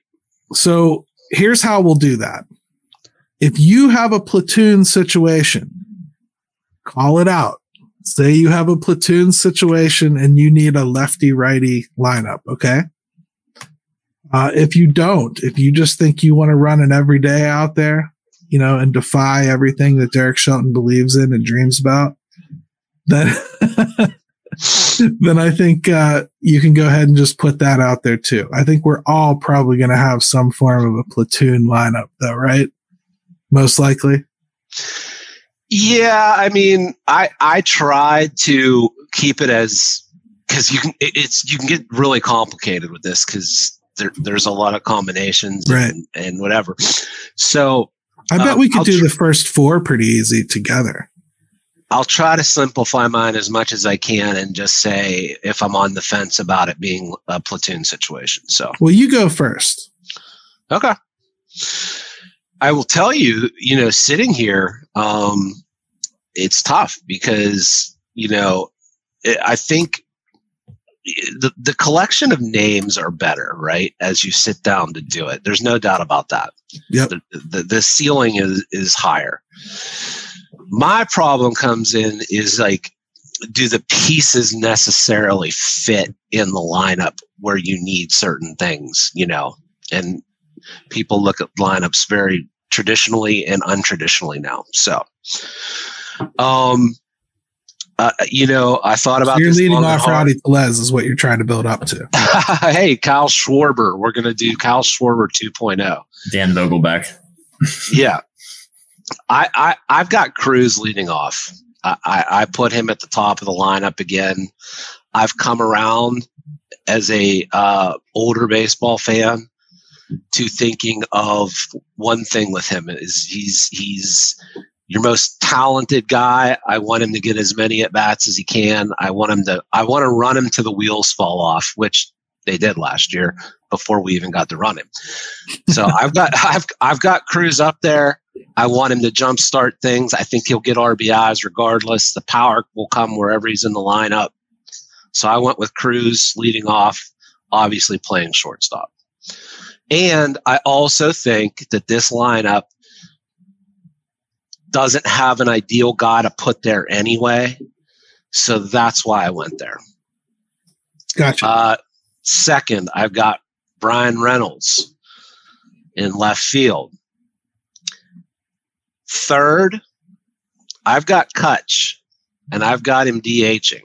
So here's how we'll do that. If you have a platoon situation, call it out. Say you have a platoon situation and you need a lefty righty lineup. Okay. Uh, if you don't, if you just think you want to run an everyday out there, you know, and defy everything that Derek Shelton believes in and dreams about, then then I think uh, you can go ahead and just put that out there too. I think we're all probably going to have some form of a platoon lineup, though, right? Most likely. Yeah, I mean, I I tried to keep it as because you can it, it's you can get really complicated with this because there, there's a lot of combinations Right. and, and whatever. So I bet Um, we could I'll do tr- the first four pretty easy together. I'll try to simplify mine as much as I can and just say if I'm on the fence about it being a platoon situation. So Well, you go first. Okay. I will tell you, you know, sitting here, um, it's tough because, you know, I- I think the, the collection of names are better, right? As you sit down to do it. There's no doubt about that. Yep. The, the, the ceiling is, is higher. My problem comes in is like, do the pieces necessarily fit in the lineup where you need certain things, you know? And people look at lineups very traditionally and untraditionally now. So, um, uh, you know, I thought about So you're this leading off hard. Rowdy Tellez is what you're trying to build up to. hey, Kyle Schwarber. We're going to do Kyle Schwarber oh. 2.0. Dan Vogelbach. Yeah. I, I, I've got Cruz leading off. I, I, I put him at the top of the lineup again. I've come around as a uh, older baseball fan to thinking of one thing with him is he's he's your most talented guy. I want him to get as many at bats as he can. I want him to I want to run him to the wheels fall off, which they did last year before we even got to run him. So I've got I've I've got Cruz up there. I want him to jumpstart things. I think he'll get RBIs regardless. The power will come wherever he's in the lineup. So I went with Cruz leading off, obviously playing shortstop. And I also think that this lineup doesn't have an ideal guy to put there anyway. So that's why I went there. Gotcha. Uh, second, I've got Bryan Reynolds in left field. Third, I've got Cutch, and I've got him DHing.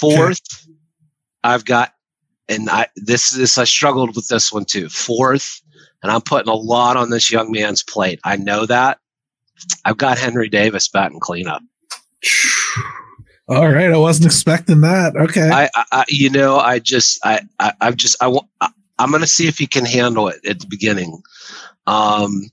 Fourth, I've got, and I this this I struggled with this one too. Fourth, and I'm putting a lot on this young man's plate. I know that. I've got Henry Davis batting cleanup. All right, I wasn't expecting that. Okay. I, I, you know, I just, I, I, I've just, I want, I, I'm going to see if he can handle it at the beginning. Um,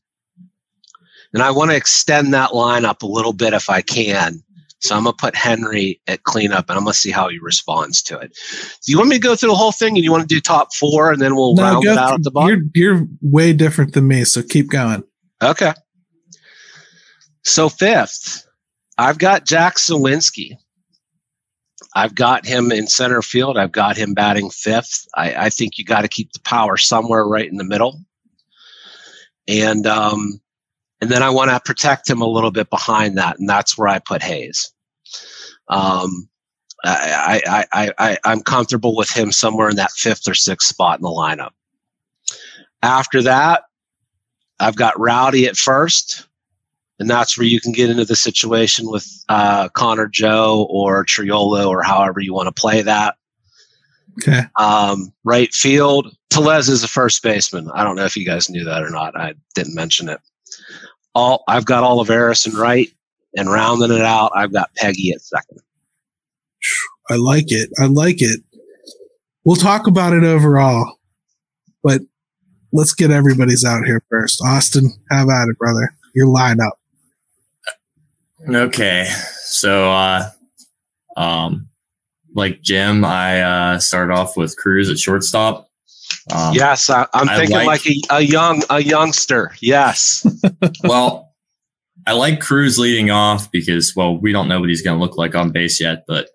and I want to extend that lineup a little bit if I can. So I'm gonna put Henry at cleanup, and I'm gonna see how he responds to it. Do you want me to go through the whole thing, and you want to do top four, and then we'll No, round it out at the bottom? You're you're way different than me, so keep going. Okay. So fifth, I've got Jack Suwinski. I've got him in center field. I've got him batting fifth. I, I think you got to keep the power somewhere right in the middle. And um, and then I want to protect him a little bit behind that, and that's where I put Hayes. Um, I, I, I, I, I'm comfortable with him somewhere in that fifth or sixth spot in the lineup. After that, I've got Rowdy at first, and that's where you can get into the situation with uh, Connor Joe or Triolo or however you want to play that. Okay. Um, right field, Tellez is a first baseman. I don't know if you guys knew that or not. I didn't mention it. All I've got Olivares in right, and rounding it out, I've got Peggy at second. I like it. I like it. We'll talk about it overall, but let's get everybody's out here first. Austin, have at it, brother. Your lineup. Okay. So, uh, um, like Jim, I uh, started off with Cruz at shortstop. Um, yes, I, I'm I thinking like- like, a, a young a youngster. Yes. well, I like Cruz leading off because, well, we don't know what he's going to look like on base yet. But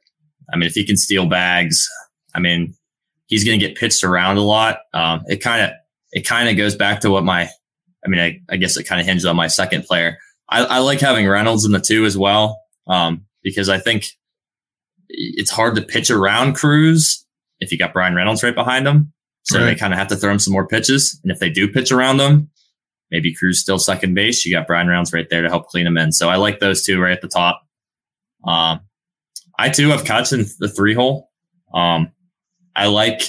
I mean, if he can steal bags, I mean, he's going to get pitched around a lot. Um, it kind of it kind of goes back to what my, I mean, I, I guess it kind of hinges on my second player. I, I like having Reynolds in the two as well um, because I think it's hard to pitch around Cruz if you got Bryan Reynolds right behind him. So they kind of have to throw him some more pitches. And if they do pitch around them, maybe Cruz still second base. You got Brian Rounds right there to help clean him in. So I like those two right at the top. Um, I too have Cutch in the three hole. Um, I like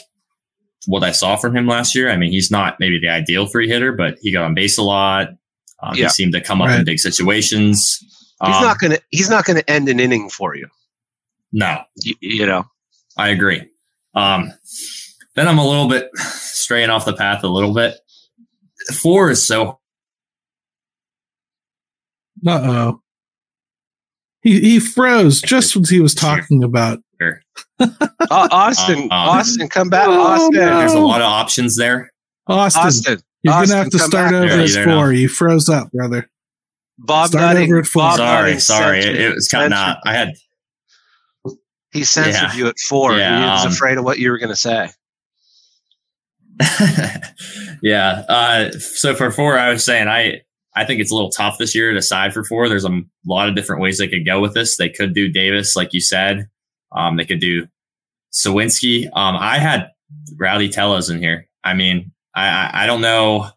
what I saw from him last year. I mean, he's not maybe the ideal three hitter, but he got on base a lot. Um, Yeah. He seemed to come up in big situations. He's Um, not gonna he's not gonna end an inning for you. No, You, you know. I agree. Um, then I'm a little bit straying off the path a little bit. Four is so Uh oh. He he froze just as he was talking about. Uh, Austin, Um, Austin, come back, Oh, Austin, no. there's a lot of options there. Austin, Austin. you're Austin, gonna have to start back. over Yeah, as you don't four. You froze up, brother. Bob Start Nutting. over at four. Bob sorry, Nutting sorry. It, it was kind of not. I had He censored Yeah. you at four. Yeah, he was um, afraid of what you were going to say. yeah. Uh, so for four, I was saying I I think it's a little tough this year to decide for four. There's a lot of different ways they could go with this. They could do Davis, like you said. Um, they could do Suwinski. Um, I had Rowdy Tellez in here. I mean, I, I I don't know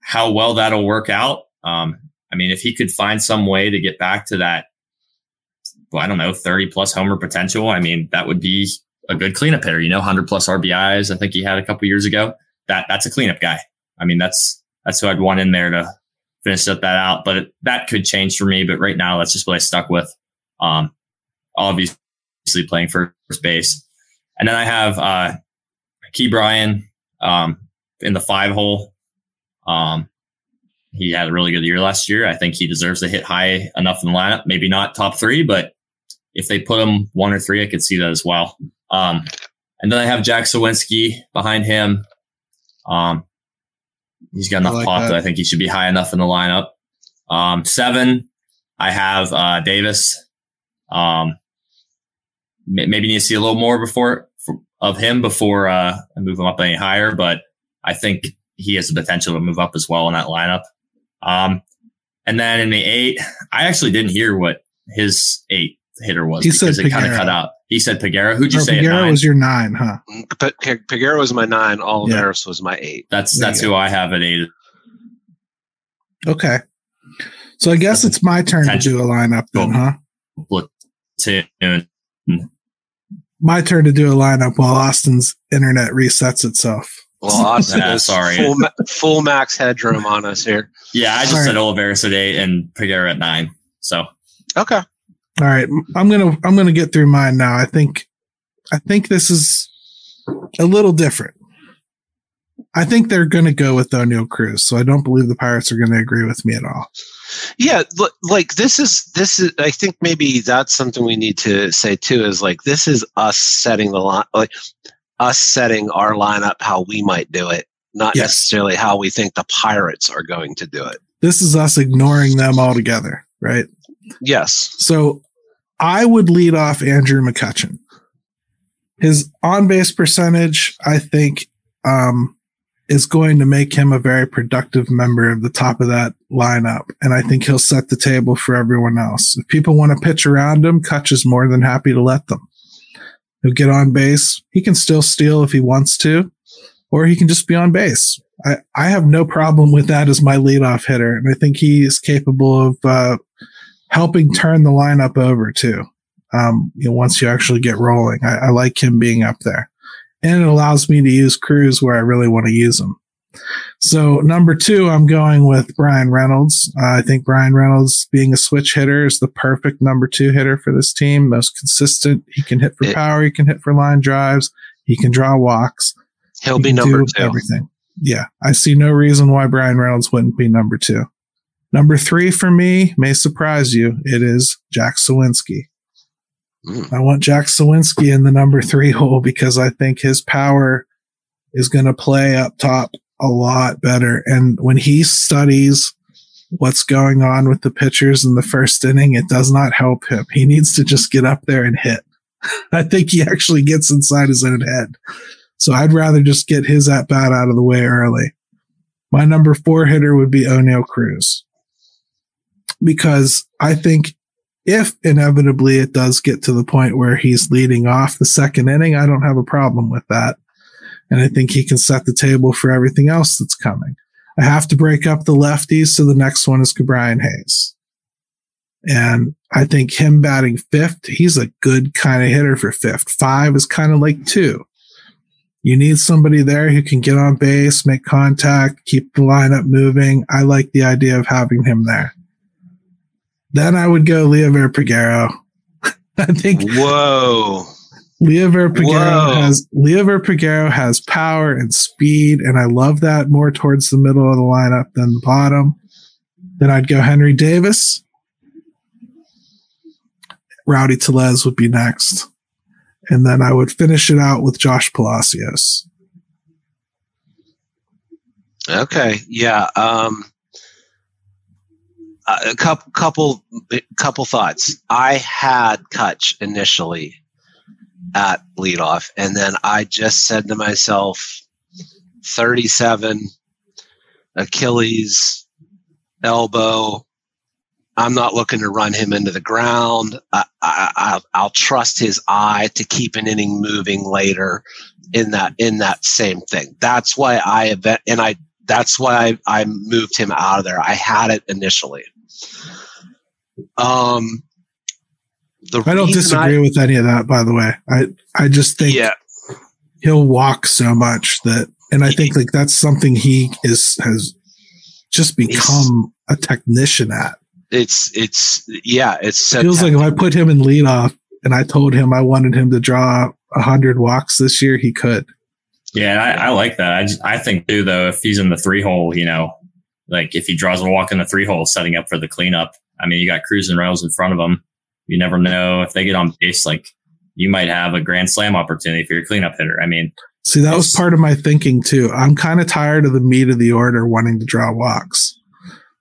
how well that'll work out. Um, I mean, if he could find some way to get back to that, well, I don't know, 30 plus homer potential. I mean, that would be a good cleanup hitter, you know, 100 plus RBIs. I think he had a couple years ago. That that's a cleanup guy. I mean, that's that's who I'd want in there to finish up that out. But it, that could change for me. But right now, that's just what I stuck with. Um, obviously playing first base, and then I have uh, Ke'Bryan um, in the five hole. Um, he had a really good year last year. I think he deserves to hit high enough in the lineup. Maybe not top three, but if they put him one or three, I could see that as well. Um, and then I have Jack Suwinski behind him. Um, he's got enough like pop that. that I think he should be high enough in the lineup. Um, seven, I have uh, Davis. Um, may- maybe need to see a little more before for, of him before uh, I move him up any higher, but I think he has the potential to move up as well in that lineup. Um, and then in the eight, I actually didn't hear what his eight hitter was He because it kind of cut out. He said Peguero. Who'd you Or say at Figueroa nine? was your nine, huh? But Peguero was my nine. Yeah. Was my eight. that's There that's you who I have at eight. Okay. So I guess it's my turn to do a lineup then, huh? Platoon. My turn to do a lineup while Austin's internet resets itself. Well, Austin Yeah, is sorry. full, ma- full max headroom on us here. Yeah, I just All right. said Olivares at eight and Peguero at nine. So Okay. All right, I'm gonna I'm gonna get through mine now. I think I think this is a little different. I think they're gonna go with Oneil Cruz, so I don't believe the Pirates are gonna agree with me at all. Yeah, li- like this is this is. I think maybe that's something we need to say too. Is like this is us setting the line, like us setting our lineup how we might do it, not Yes. necessarily how we think the Pirates are going to do it. This is us ignoring them altogether, right? Yes. So I would lead off Andrew McCutchen. His on base percentage, I think, um, is going to make him a very productive member of the top of that lineup. And I think he'll set the table for everyone else. If people want to pitch around him, Cutch is more than happy to let them. He'll get on base. He can still steal if he wants to, or he can just be on base. I, I have no problem with that as my leadoff hitter. And I think he is capable of, uh, helping turn the lineup over too. Um, you know, once you actually get rolling, I, I like him being up there, and it allows me to use Cruz where I really want to use him. So number two, I'm going with Bryan Reynolds. Uh, I think Bryan Reynolds, being a switch hitter, is the perfect number two hitter for this team. Most consistent. He can hit for power. He can hit for line drives. He can draw walks. He'll He be number two. Everything. Yeah, I see no reason why Bryan Reynolds wouldn't be number two. Number three for me may surprise you. It is Jack Suwinski. Mm. I want Jack Suwinski in the number three hole because I think his power is going to play up top a lot better. And when he studies what's going on with the pitchers in the first inning, it does not help him. He needs to just get up there and hit. I think he actually gets inside his own head. So I'd rather just get his at bat out of the way early. My number four hitter would be Oneil Cruz because I think if inevitably it does get to the point where he's leading off the second inning, I don't have a problem with that. And I think he can set the table for everything else that's coming. I have to break up the lefties, so the next one is Ke'Bryan Hayes. And I think him batting fifth, he's a good kind of hitter for fifth. Five is kind of like two. You need somebody there who can get on base, make contact, keep the lineup moving. I like the idea of having him there. Then I would go Liover Peguero. I think. Whoa. Liover Peguero has Liover Peguero has power and speed, and I love that more towards the middle of the lineup than the bottom. Then I'd go Henry Davis. Rowdy Tellez would be next. And then I would finish it out with Josh Palacios. Okay. Yeah. Um, Uh, a couple, couple, couple thoughts. I had Cutch initially at leadoff, and then I just said to myself, 37, Achilles, elbow. I'm not looking to run him into the ground. I, I, I'll trust his eye to keep an inning moving later in that in that same thing. That's why I event and I that's why I, I moved him out of there. I had it initially. Um, the I don't disagree I, with any of that, by the way. I I just think yeah. he'll walk so much that, and I think like that's something he is has just become a technician at. It's it's yeah, it's it feels like if I put him in leadoff and I told him I wanted him to draw a hundred walks this year, he could. Yeah, I, I like that. I just, I think too though, if he's in the three hole, you know, like if he draws a walk in the three hole, setting up for the cleanup. I mean, you got Cruz and Reynolds in front of him. You never know if they get on base. Like you might have a grand slam opportunity for your cleanup hitter. I mean, see, that was part of my thinking too. I'm kind of tired of the meat of the order wanting to draw walks.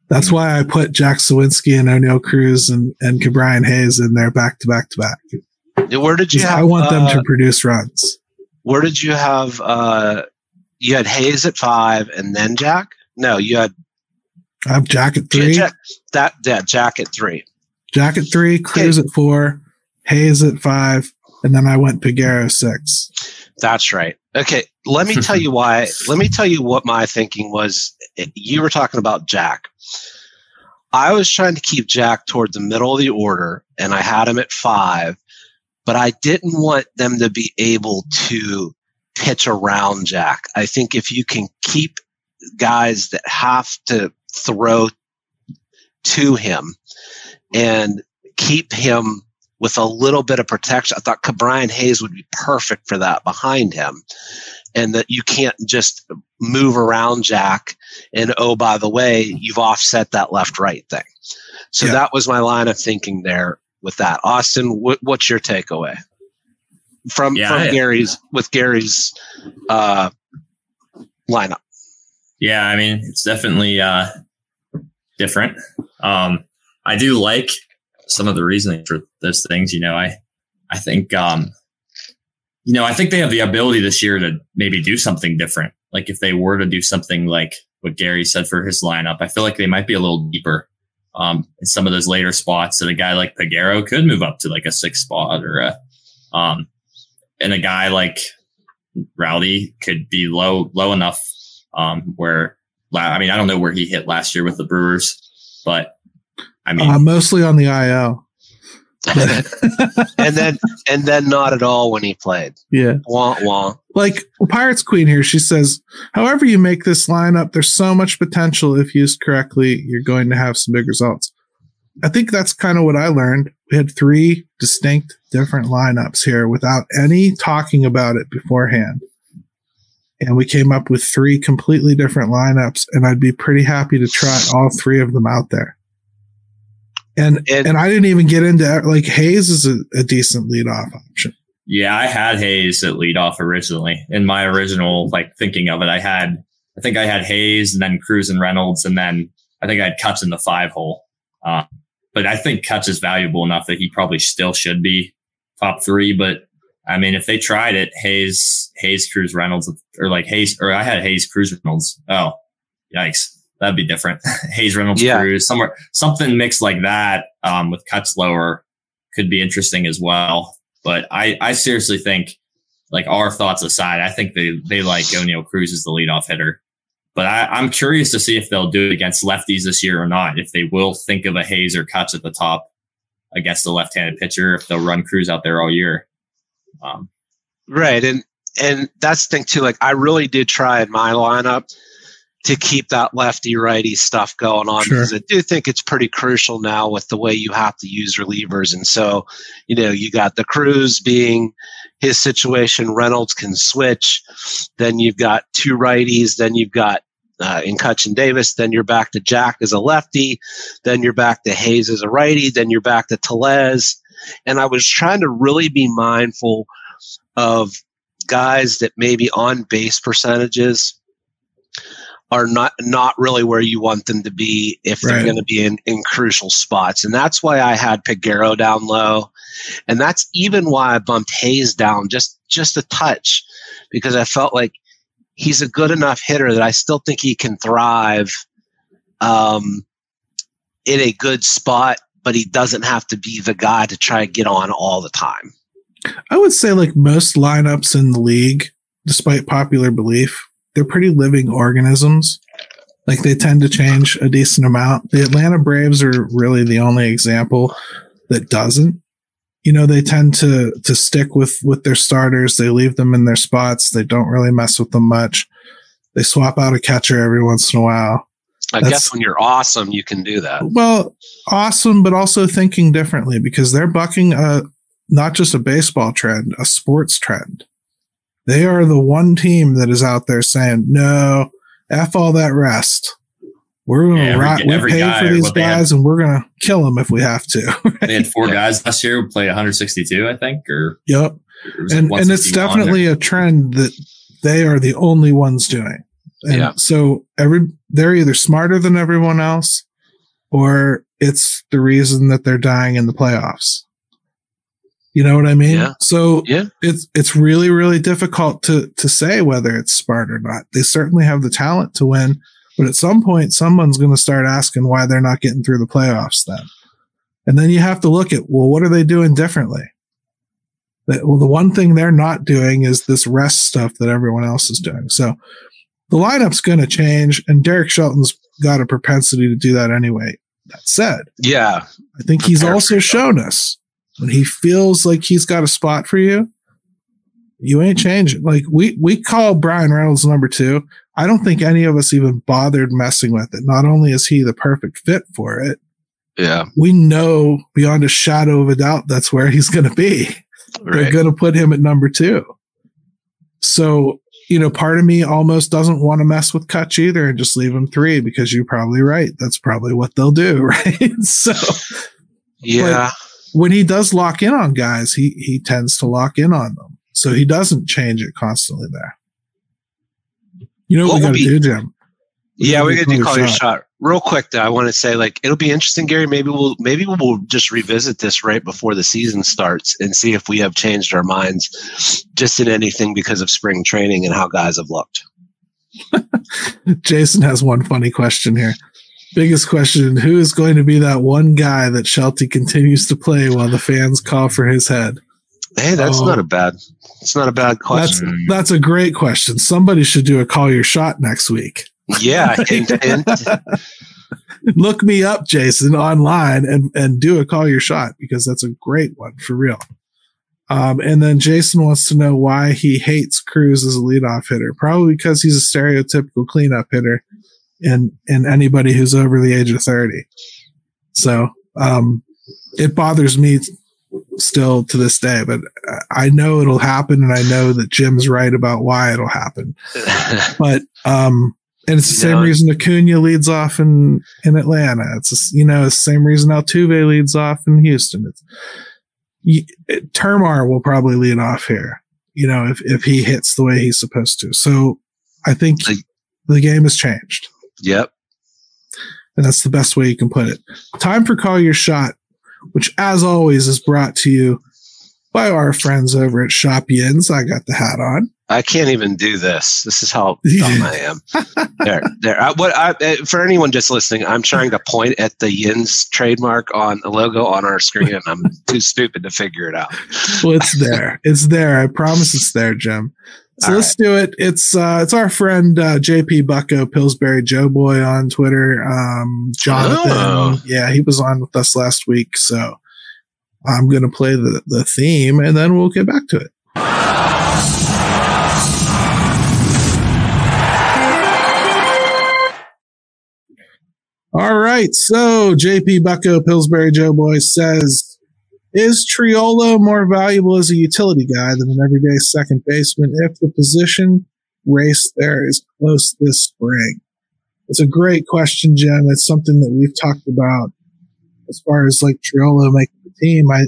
That's mm-hmm. why I put Jack Suwinski and Oneil Cruz and and Ke'Bryan Hayes in there back to back to back. Where did you? Have, I want them uh, to produce runs. Where did you have? uh You had Hayes at five, and then Jack. No, you had. I have jacket three. Jack, that yeah, Jack at three. Jacket three, Cruz okay. at four, Hayes at five, and then I went Peguero six. That's right. Okay, let me tell you why. Let me tell you what my thinking was. Eh, you were talking about Jack. I was trying to keep Jack toward the middle of the order, and I had him at five, but I didn't want them to be able to pitch around Jack. I think if you can keep guys that have to throw to him and keep him with a little bit of protection. I thought Brian Hayes would be perfect for that behind him. And that you can't just move around Jack and oh, by the way, you've offset that left right thing. So yeah. that was my line of thinking there with that. Austin, what's your takeaway from yeah, from I, Gary's with Gary's uh, lineup? Yeah, I mean it's definitely uh, different. Um, I do like some of the reasoning for those things. You know, I I think um, you know I think they have the ability this year to maybe do something different. Like if they were to do something like what Gary said for his lineup, I feel like they might be a little deeper um, in some of those later spots that a guy like Peguero could move up to like a six spot or a um, and a guy like Rowdy could be low low enough um, where I mean I don't know where he hit last year with the Brewers, but I mean, uh, mostly on the IL. and then and then not at all when he played. Yeah. Wah wah. Like Pirates Queen here, she says, however you make this lineup, there's so much potential if used correctly, you're going to have some big results. I think that's kind of what I learned. We had three distinct different lineups here without any talking about it beforehand. And we came up with three completely different lineups, and I'd be pretty happy to try all three of them out there. And, and and I didn't even get into like Hayes is a, a decent leadoff option. Yeah, I had Hayes at leadoff originally. In my original like thinking of it, I had I think I had Hayes and then Cruz and Reynolds, and then I think I had Cutch in the five hole. Uh, but I think Cutch is valuable enough that he probably still should be top three. But I mean, if they tried it, Hayes, Hayes, Cruz, Reynolds, or like Hayes, or I had Hayes, Cruz, Reynolds. Oh, yikes that'd be different. Hayes Reynolds yeah. Cruz, somewhere something mixed like that um, with Cutch lower could be interesting as well. But I, I seriously think, like our thoughts aside, I think they they like Oneil Cruz as the leadoff hitter. But I, I'm curious to see if they'll do it against lefties this year or not. If they will think of a Hayes or Cutch at the top against the left-handed pitcher, if they'll run Cruz out there all year. Um, right, and and that's the thing too. Like I really did try in my lineup to keep that lefty righty stuff going on Sure. because I do think it's pretty crucial now with the way you have to use relievers. And so, you know, you got the Cruz being his situation, Reynolds can switch. Then you've got two righties. Then you've got uh, in Cutchin Davis. Then you're back to Jack as a lefty. Then you're back to Hayes as a righty. Then you're back to Tellez. And I was trying to really be mindful of guys that maybe on base percentages are not not really where you want them to be if they're Right. going to be in, in crucial spots. And that's why I had Peguero down low. And that's even why I bumped Hayes down just just a touch because I felt like he's a good enough hitter that I still think he can thrive um, in a good spot, but he doesn't have to be the guy to try to get on all the time. I would say like most lineups in the league, despite popular belief, they're pretty living organisms. Like they tend to change a decent amount. The Atlanta Braves are really the only example that doesn't. You know, they tend to to stick with with their starters. They leave them in their spots. They don't really mess with them much. They swap out a catcher every once in a while. I That's- guess when you're awesome, you can do that. Well, awesome, but also thinking differently because they're bucking a not just a baseball trend, a sports trend. They are the one team that is out there saying, "No, f all that rest. We're going to Yeah, every- rot. We every pay guy, for these what they guys, and we're going to kill them if we have to." They had four Yeah. guys last year who played 162, I think, or yep, it and like and it's definitely a trend that they are the only ones doing. And Yeah. so every they're either smarter than everyone else or it's the reason that they're dying in the playoffs. You know what I mean? Yeah. So Yeah. it's it's really really difficult to to say whether it's smart or not. They certainly have the talent to win, but at some point someone's going to start asking why they're not getting through the playoffs then. And then you have to look at well what are they doing differently? That, well the one thing they're not doing is this rest stuff that everyone else is doing. So the lineup's going to change and Derek Shelton's got a propensity to do that anyway. That said, Yeah. I think he's also shown us when he feels like he's got a spot for you, you ain't changing. Like we we call Bryan Reynolds number two. I don't think any of us even bothered messing with it. Not only is he the perfect fit for it, Yeah. we know beyond a shadow of a doubt that's where he's going to be. They're going to put him at number two. So, you know, part of me almost doesn't want to mess with Cutch either and just leave him three because you're probably right. That's probably what they'll do, right? so Yeah. when he does lock in on guys, he he tends to lock in on them. So he doesn't change it constantly there. You know what, What we got to do, Jim? Yeah, we're gonna do call call your shot. Real quick though, I want to say like it'll be interesting, Gary. Maybe we'll maybe we'll just revisit this right before the season starts and see if we have changed our minds just in anything because of spring training and how guys have looked. Jason has one funny question here. Biggest question: Who is going to be that one guy that Shelty continues to play while the fans call for his head? Hey, that's Oh. not a bad. It's not a bad That's question. that's a great question. Somebody should do a call your shot next week. Yeah, hint, hint. Look me up, Jason, online and and do a call your shot because that's a great one for real. Um, and then Jason wants to know why he hates Cruz as a leadoff hitter. Probably because he's a stereotypical cleanup hitter, and and anybody who's over the age of thirty. So um, it bothers me still to this day, but I know it'll happen, and I know that Jim's right about why it'll happen. But um, and it's the same No. reason Acuna leads off in in Atlanta. It's you know it's the same reason Altuve leads off in Houston. It's y- it, Termar will probably lead off here. You know if if he hits the way he's supposed to. So I think Like- the game has changed, yep. and that's the best way you can put it. Time for call your shot, which as always is brought to you by our friends over at Shop Yins. I got the hat on. I can't even do this. This is how dumb I am. there, there. I, what I, uh, for anyone just listening, I'm trying to point at the Yins trademark on the logo on our screen, and I'm too stupid to figure it out. well, it's there. It's there. I promise it's there, Jim. So All let's do it. It's uh it's our friend uh JP Bucko, Pillsbury Joe Boy on Twitter. Um Jonathan. Oh. Yeah, he was on with us last week. So I'm going to play the, the theme and then we'll get back to it. All right. So JP Bucko Pillsbury Joe Boy says, is Triolo more valuable as a utility guy than an everyday second baseman if the position race there is close this spring? It's a great question, Jen. It's something that we've talked about as far as like Triolo making team. I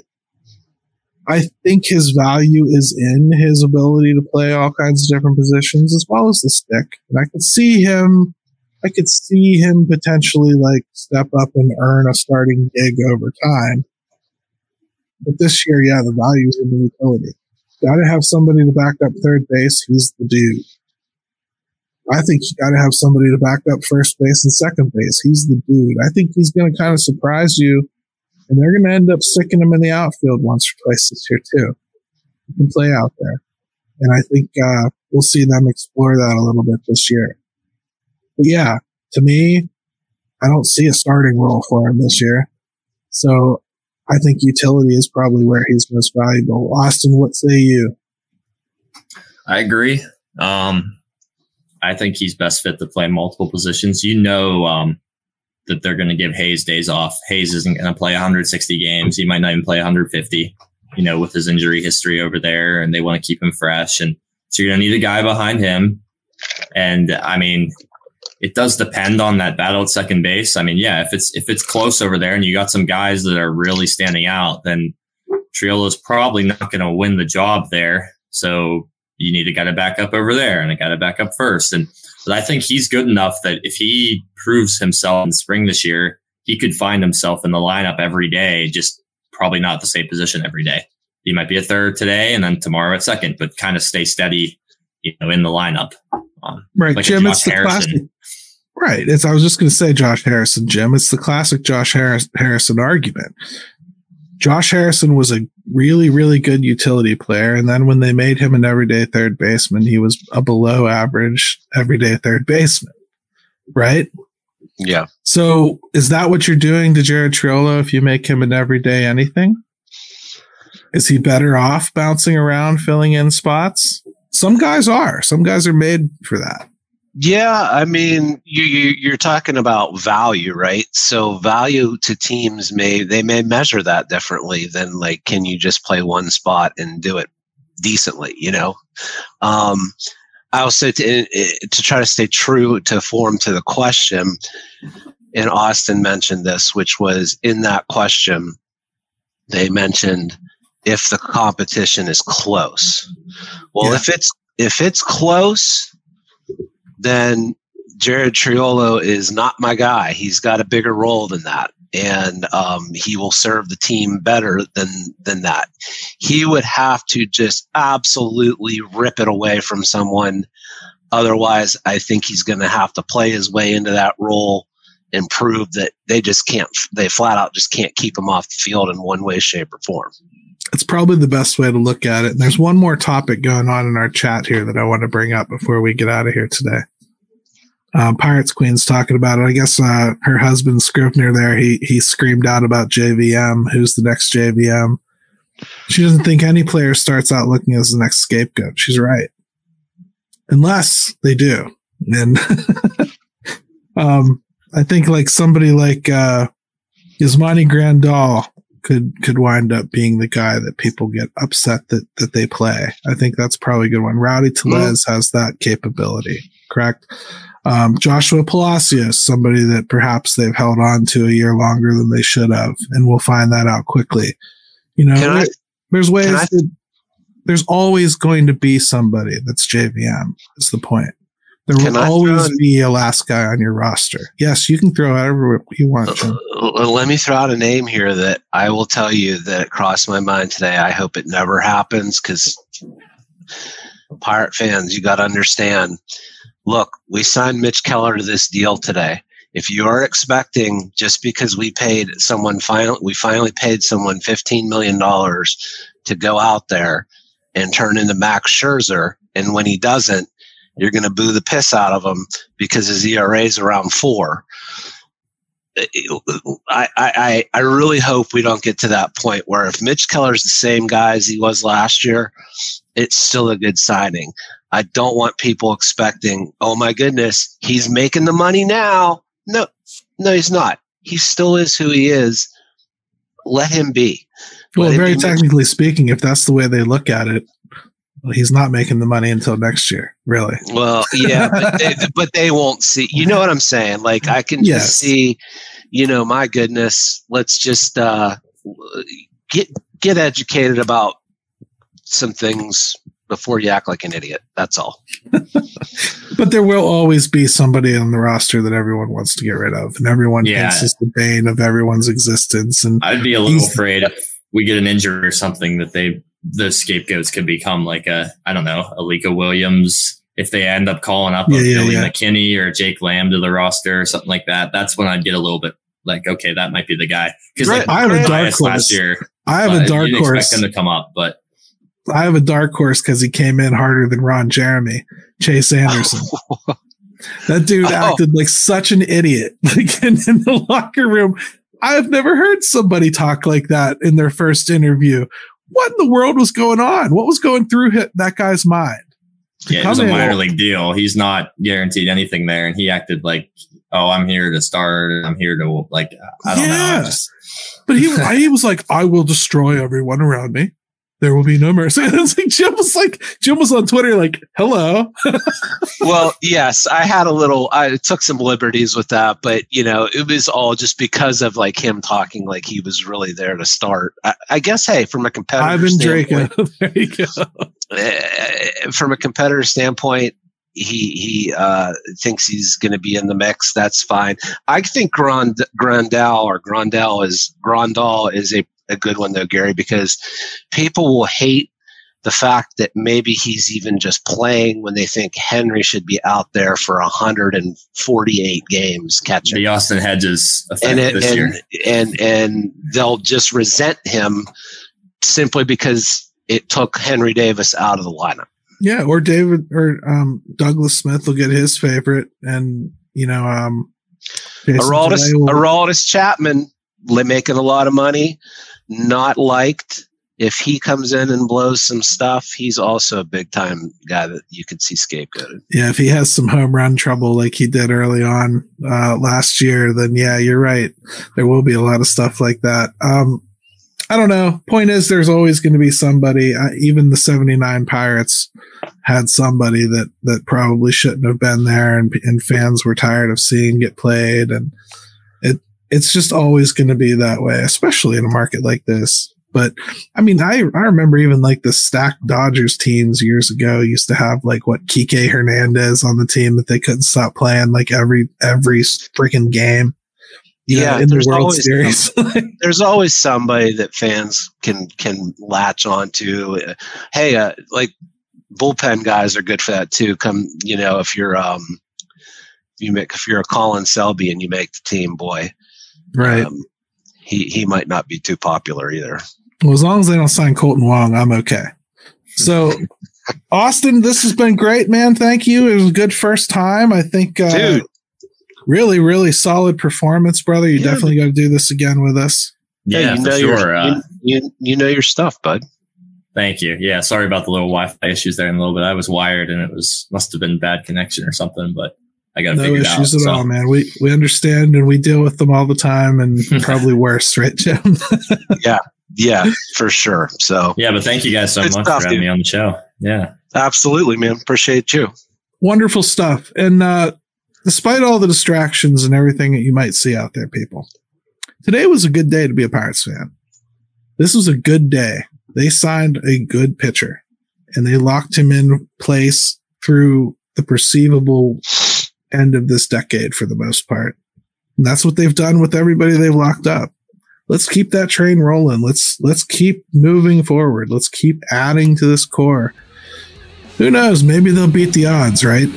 I think his value is in his ability to play all kinds of different positions as well as the stick. And I could see him I could see him potentially like step up and earn a starting gig over time. But this year, yeah, the value is in the utility. Got to have somebody to back up third base. He's the dude. I think you got to have somebody to back up first base and second base. He's the dude. I think he's going to kind of surprise you, and they're going to end up sticking him in the outfield once or twice this year too. He can play out there, and I think uh, we'll see them explore that a little bit this year. But yeah, to me, I don't see a starting role for him this year. So I think utility is probably where he's most valuable. Austin, what say you? I agree. Um, I think he's best fit to play multiple positions. You know um, that they're going to give Hayes days off. Hayes isn't going to play 160 games. He might not even play 150. You know, with his injury history over there, and they want to keep him fresh. And so you're going to need a guy behind him. And I mean, it does depend on that battle at second base. I mean, yeah, if it's if it's close over there and you got some guys that are really standing out, then Triolo is probably not going to win the job there. So you need a guy to back up over there and a guy to back up first. And but I think he's good enough that if he proves himself in spring this year, he could find himself in the lineup every day, just probably not the same position every day. He might be a third today and then tomorrow at second, but kind of stay steady, you know, in the lineup. Um, right, like Jim. It's the Harrison. classic. Right. It's. I was just going to say Josh Harrison, Jim. It's the classic Josh Harris, Harrison argument. Josh Harrison was a really, really good utility player, and then when they made him an everyday third baseman, he was a below average everyday third baseman. Right. Yeah. So is that what you're doing to Jared Triolo if you make him an everyday anything? Is he better off bouncing around, filling in spots? Some guys are. Some guys are made for that. Yeah, I mean, you, you are talking about value, right? So value to teams may they may measure that differently than like, can you just play one spot and do it decently? You know, um, I also to to try to stay true to form to the question. And Austin mentioned this, which was in that question, they mentioned if the competition is close. Well, yeah. if it's if it's close, then Jared Triolo is not my guy. He's got a bigger role than that, and um, he will serve the team better than than that. He would have to just absolutely rip it away from someone. Otherwise, I think he's going to have to play his way into that role and prove that they just can't. They flat out just can't keep him off the field in one way, shape, or form it's probably the best way to look at it. And there's one more topic going on in our chat here that I want to bring up before we get out of here today. Uh, Pirates Queen's talking about it. I guess uh, her husband Scrivener there, he he screamed out about JVM. Who's the next JVM? She doesn't think any player starts out looking as the next scapegoat. She's right, unless they do. And um, I think like somebody like uh, Yasmani Grandal could could wind up being the guy that people get upset that that they play. I think that's probably a good one. Rowdy Tellez mm. has that capability, correct? Um, Joshua Palacios, somebody that perhaps they've held on to a year longer than they should have, and we'll find that out quickly. You know, I, there's ways I, that there's always going to be somebody that's JVM. Is the point? There will always be a last guy on your roster. Yes, you can throw out whatever you want. Uh, uh, let me throw out a name here that I will tell you that it crossed my mind today. I hope it never happens because Pirate fans, you got to understand. Look, we signed Mitch Keller to this deal today. If you are expecting just because we paid someone finally, we finally paid someone fifteen million dollars to go out there and turn into Max Scherzer, and when he doesn't, you're going to boo the piss out of him because his ERA is around four. I, I, I really hope we don't get to that point where if Mitch Keller's the same guy as he was last year, it's still a good signing. I don't want people expecting, oh my goodness, he's making the money now. No, No, he's not. He still is who he is. Let him be. Well, him very be technically speaking, if that's the way they look at it, he's not making the money until next year, really. Well, yeah, but they, but they won't see. You know what I'm saying? Like I can Yes. just see. You know, my goodness. Let's just uh, get get educated about some things before you act like an idiot. That's all. But there will always be somebody on the roster that everyone wants to get rid of, and everyone Yeah. thinks is the bane of everyone's existence. And I'd be a little afraid if we get an injury or something that they the scapegoats could become like a I don't know Alika Williams if they end up calling up Yeah, a yeah, Billy yeah. McKinney or Jake Lamb to the roster or something like that. That's when I'd get a little bit like okay that might be the guy because Right. I have a dark horse last horse. year I have a dark you'd horse. expect him to come up but I have a dark horse because he came in harder than Ron Jeremy, Chase Anderson. That dude Oh. acted like such an idiot, like in, in the locker room. I've never heard somebody talk like that in their first interview. What in the world was going on? What was going through that guy's mind? yeah it was a in. minor league deal. He's not guaranteed anything there, and he acted like oh I'm here to start. I'm here to like I don't know. Yeah. I'm just- But he he was like, "I will destroy everyone around me. There will be no mercy." And it's like Jim was like, Jim was on Twitter like, "Hello." well, yes, I had a little. I took some liberties with that, but you know, it was all just because of like him talking like he was really there to start. I, I guess, hey, from a competitor Ivan standpoint, Drago. there you go. uh, from a competitor standpoint, he he uh, thinks he's going to be in the mix. That's fine. I think Grand Grandal or Grandal is Grandal is a, a good one though, Gary, because people will hate the fact that maybe he's even just playing when they think Henry should be out there for 148 games catching the Austin Hedges effect and it, this year. and, and and they'll just resent him simply because it took Henry Davis out of the lineup. Yeah, or David or um, Douglas Smith will get his favorite, and you know, um, Jason Aroldis, will- Aroldis Chapman making a lot of money, not liked. If he comes in and blows some stuff, he's also a big time guy that you could see scapegoated. yeah, if he has some home run trouble like he did early on uh, last year, then yeah, you're right. There will be a lot of stuff like that. Um, I don't know. Point is, there's always going to be somebody. Uh, even the '79 Pirates had somebody that that probably shouldn't have been there, and and fans were tired of seeing get played, and it it's just always going to be that way, especially in a market like this. But I mean, I I remember even like the stacked Dodgers teams years ago used to have like what Kike Hernandez on the team that they couldn't stop playing like every every freaking game. you know, Yeah, in the World always Series. There's always somebody that fans can can latch onto. Uh, Hey, uh, like bullpen guys are good for that too. Come, you know, if you're um, you make if you're a Colin Selby and you make the team, boy, right. um, he he might not be too popular either. Well, as long as they don't sign Kolten Wong, I'm okay. So, Austin, this has been great, man. Thank you. It was a good first time. I think, uh, Dude. really, really solid performance, brother. You Yeah. definitely got to do this again with us. Hey, Yeah, you for know sure. Your, uh, you, you you know your stuff, bud. Thank you. Yeah, sorry about the little Wi-Fi issues there in a little bit. I was wired and it was must have been bad connection or something, but I got to No figure it out. issues at so. all, man. We we understand and we deal with them all the time, and probably worse, right, Jim? Yeah, yeah, for sure. So Yeah, but thank you guys so Good much stuff, for having dude. me on the show. Yeah. absolutely, man. Appreciate you. Wonderful stuff. And uh, despite all the distractions and everything that you might see out there, people, today was a good day to be a Pirates fan. This was a good day. They signed a good pitcher and they locked him in place through the perceivable end of this decade for the most part. And that's what they've done with everybody they've locked up. Let's keep that train rolling. Let's let's keep moving forward. Let's keep adding to this core. Who knows? Maybe they'll beat the odds, right?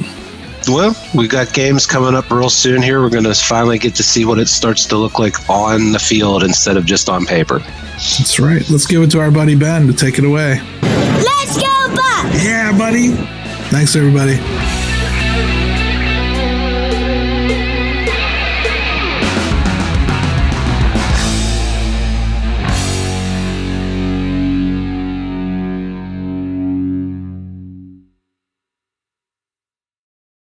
Well, we got games coming up real soon here. We're going to finally get to see what it starts to look like on the field instead of just on paper. That's right. Let's give it to our buddy Ben to take it away. Let's go, Bucs! Yeah, buddy. Thanks, everybody.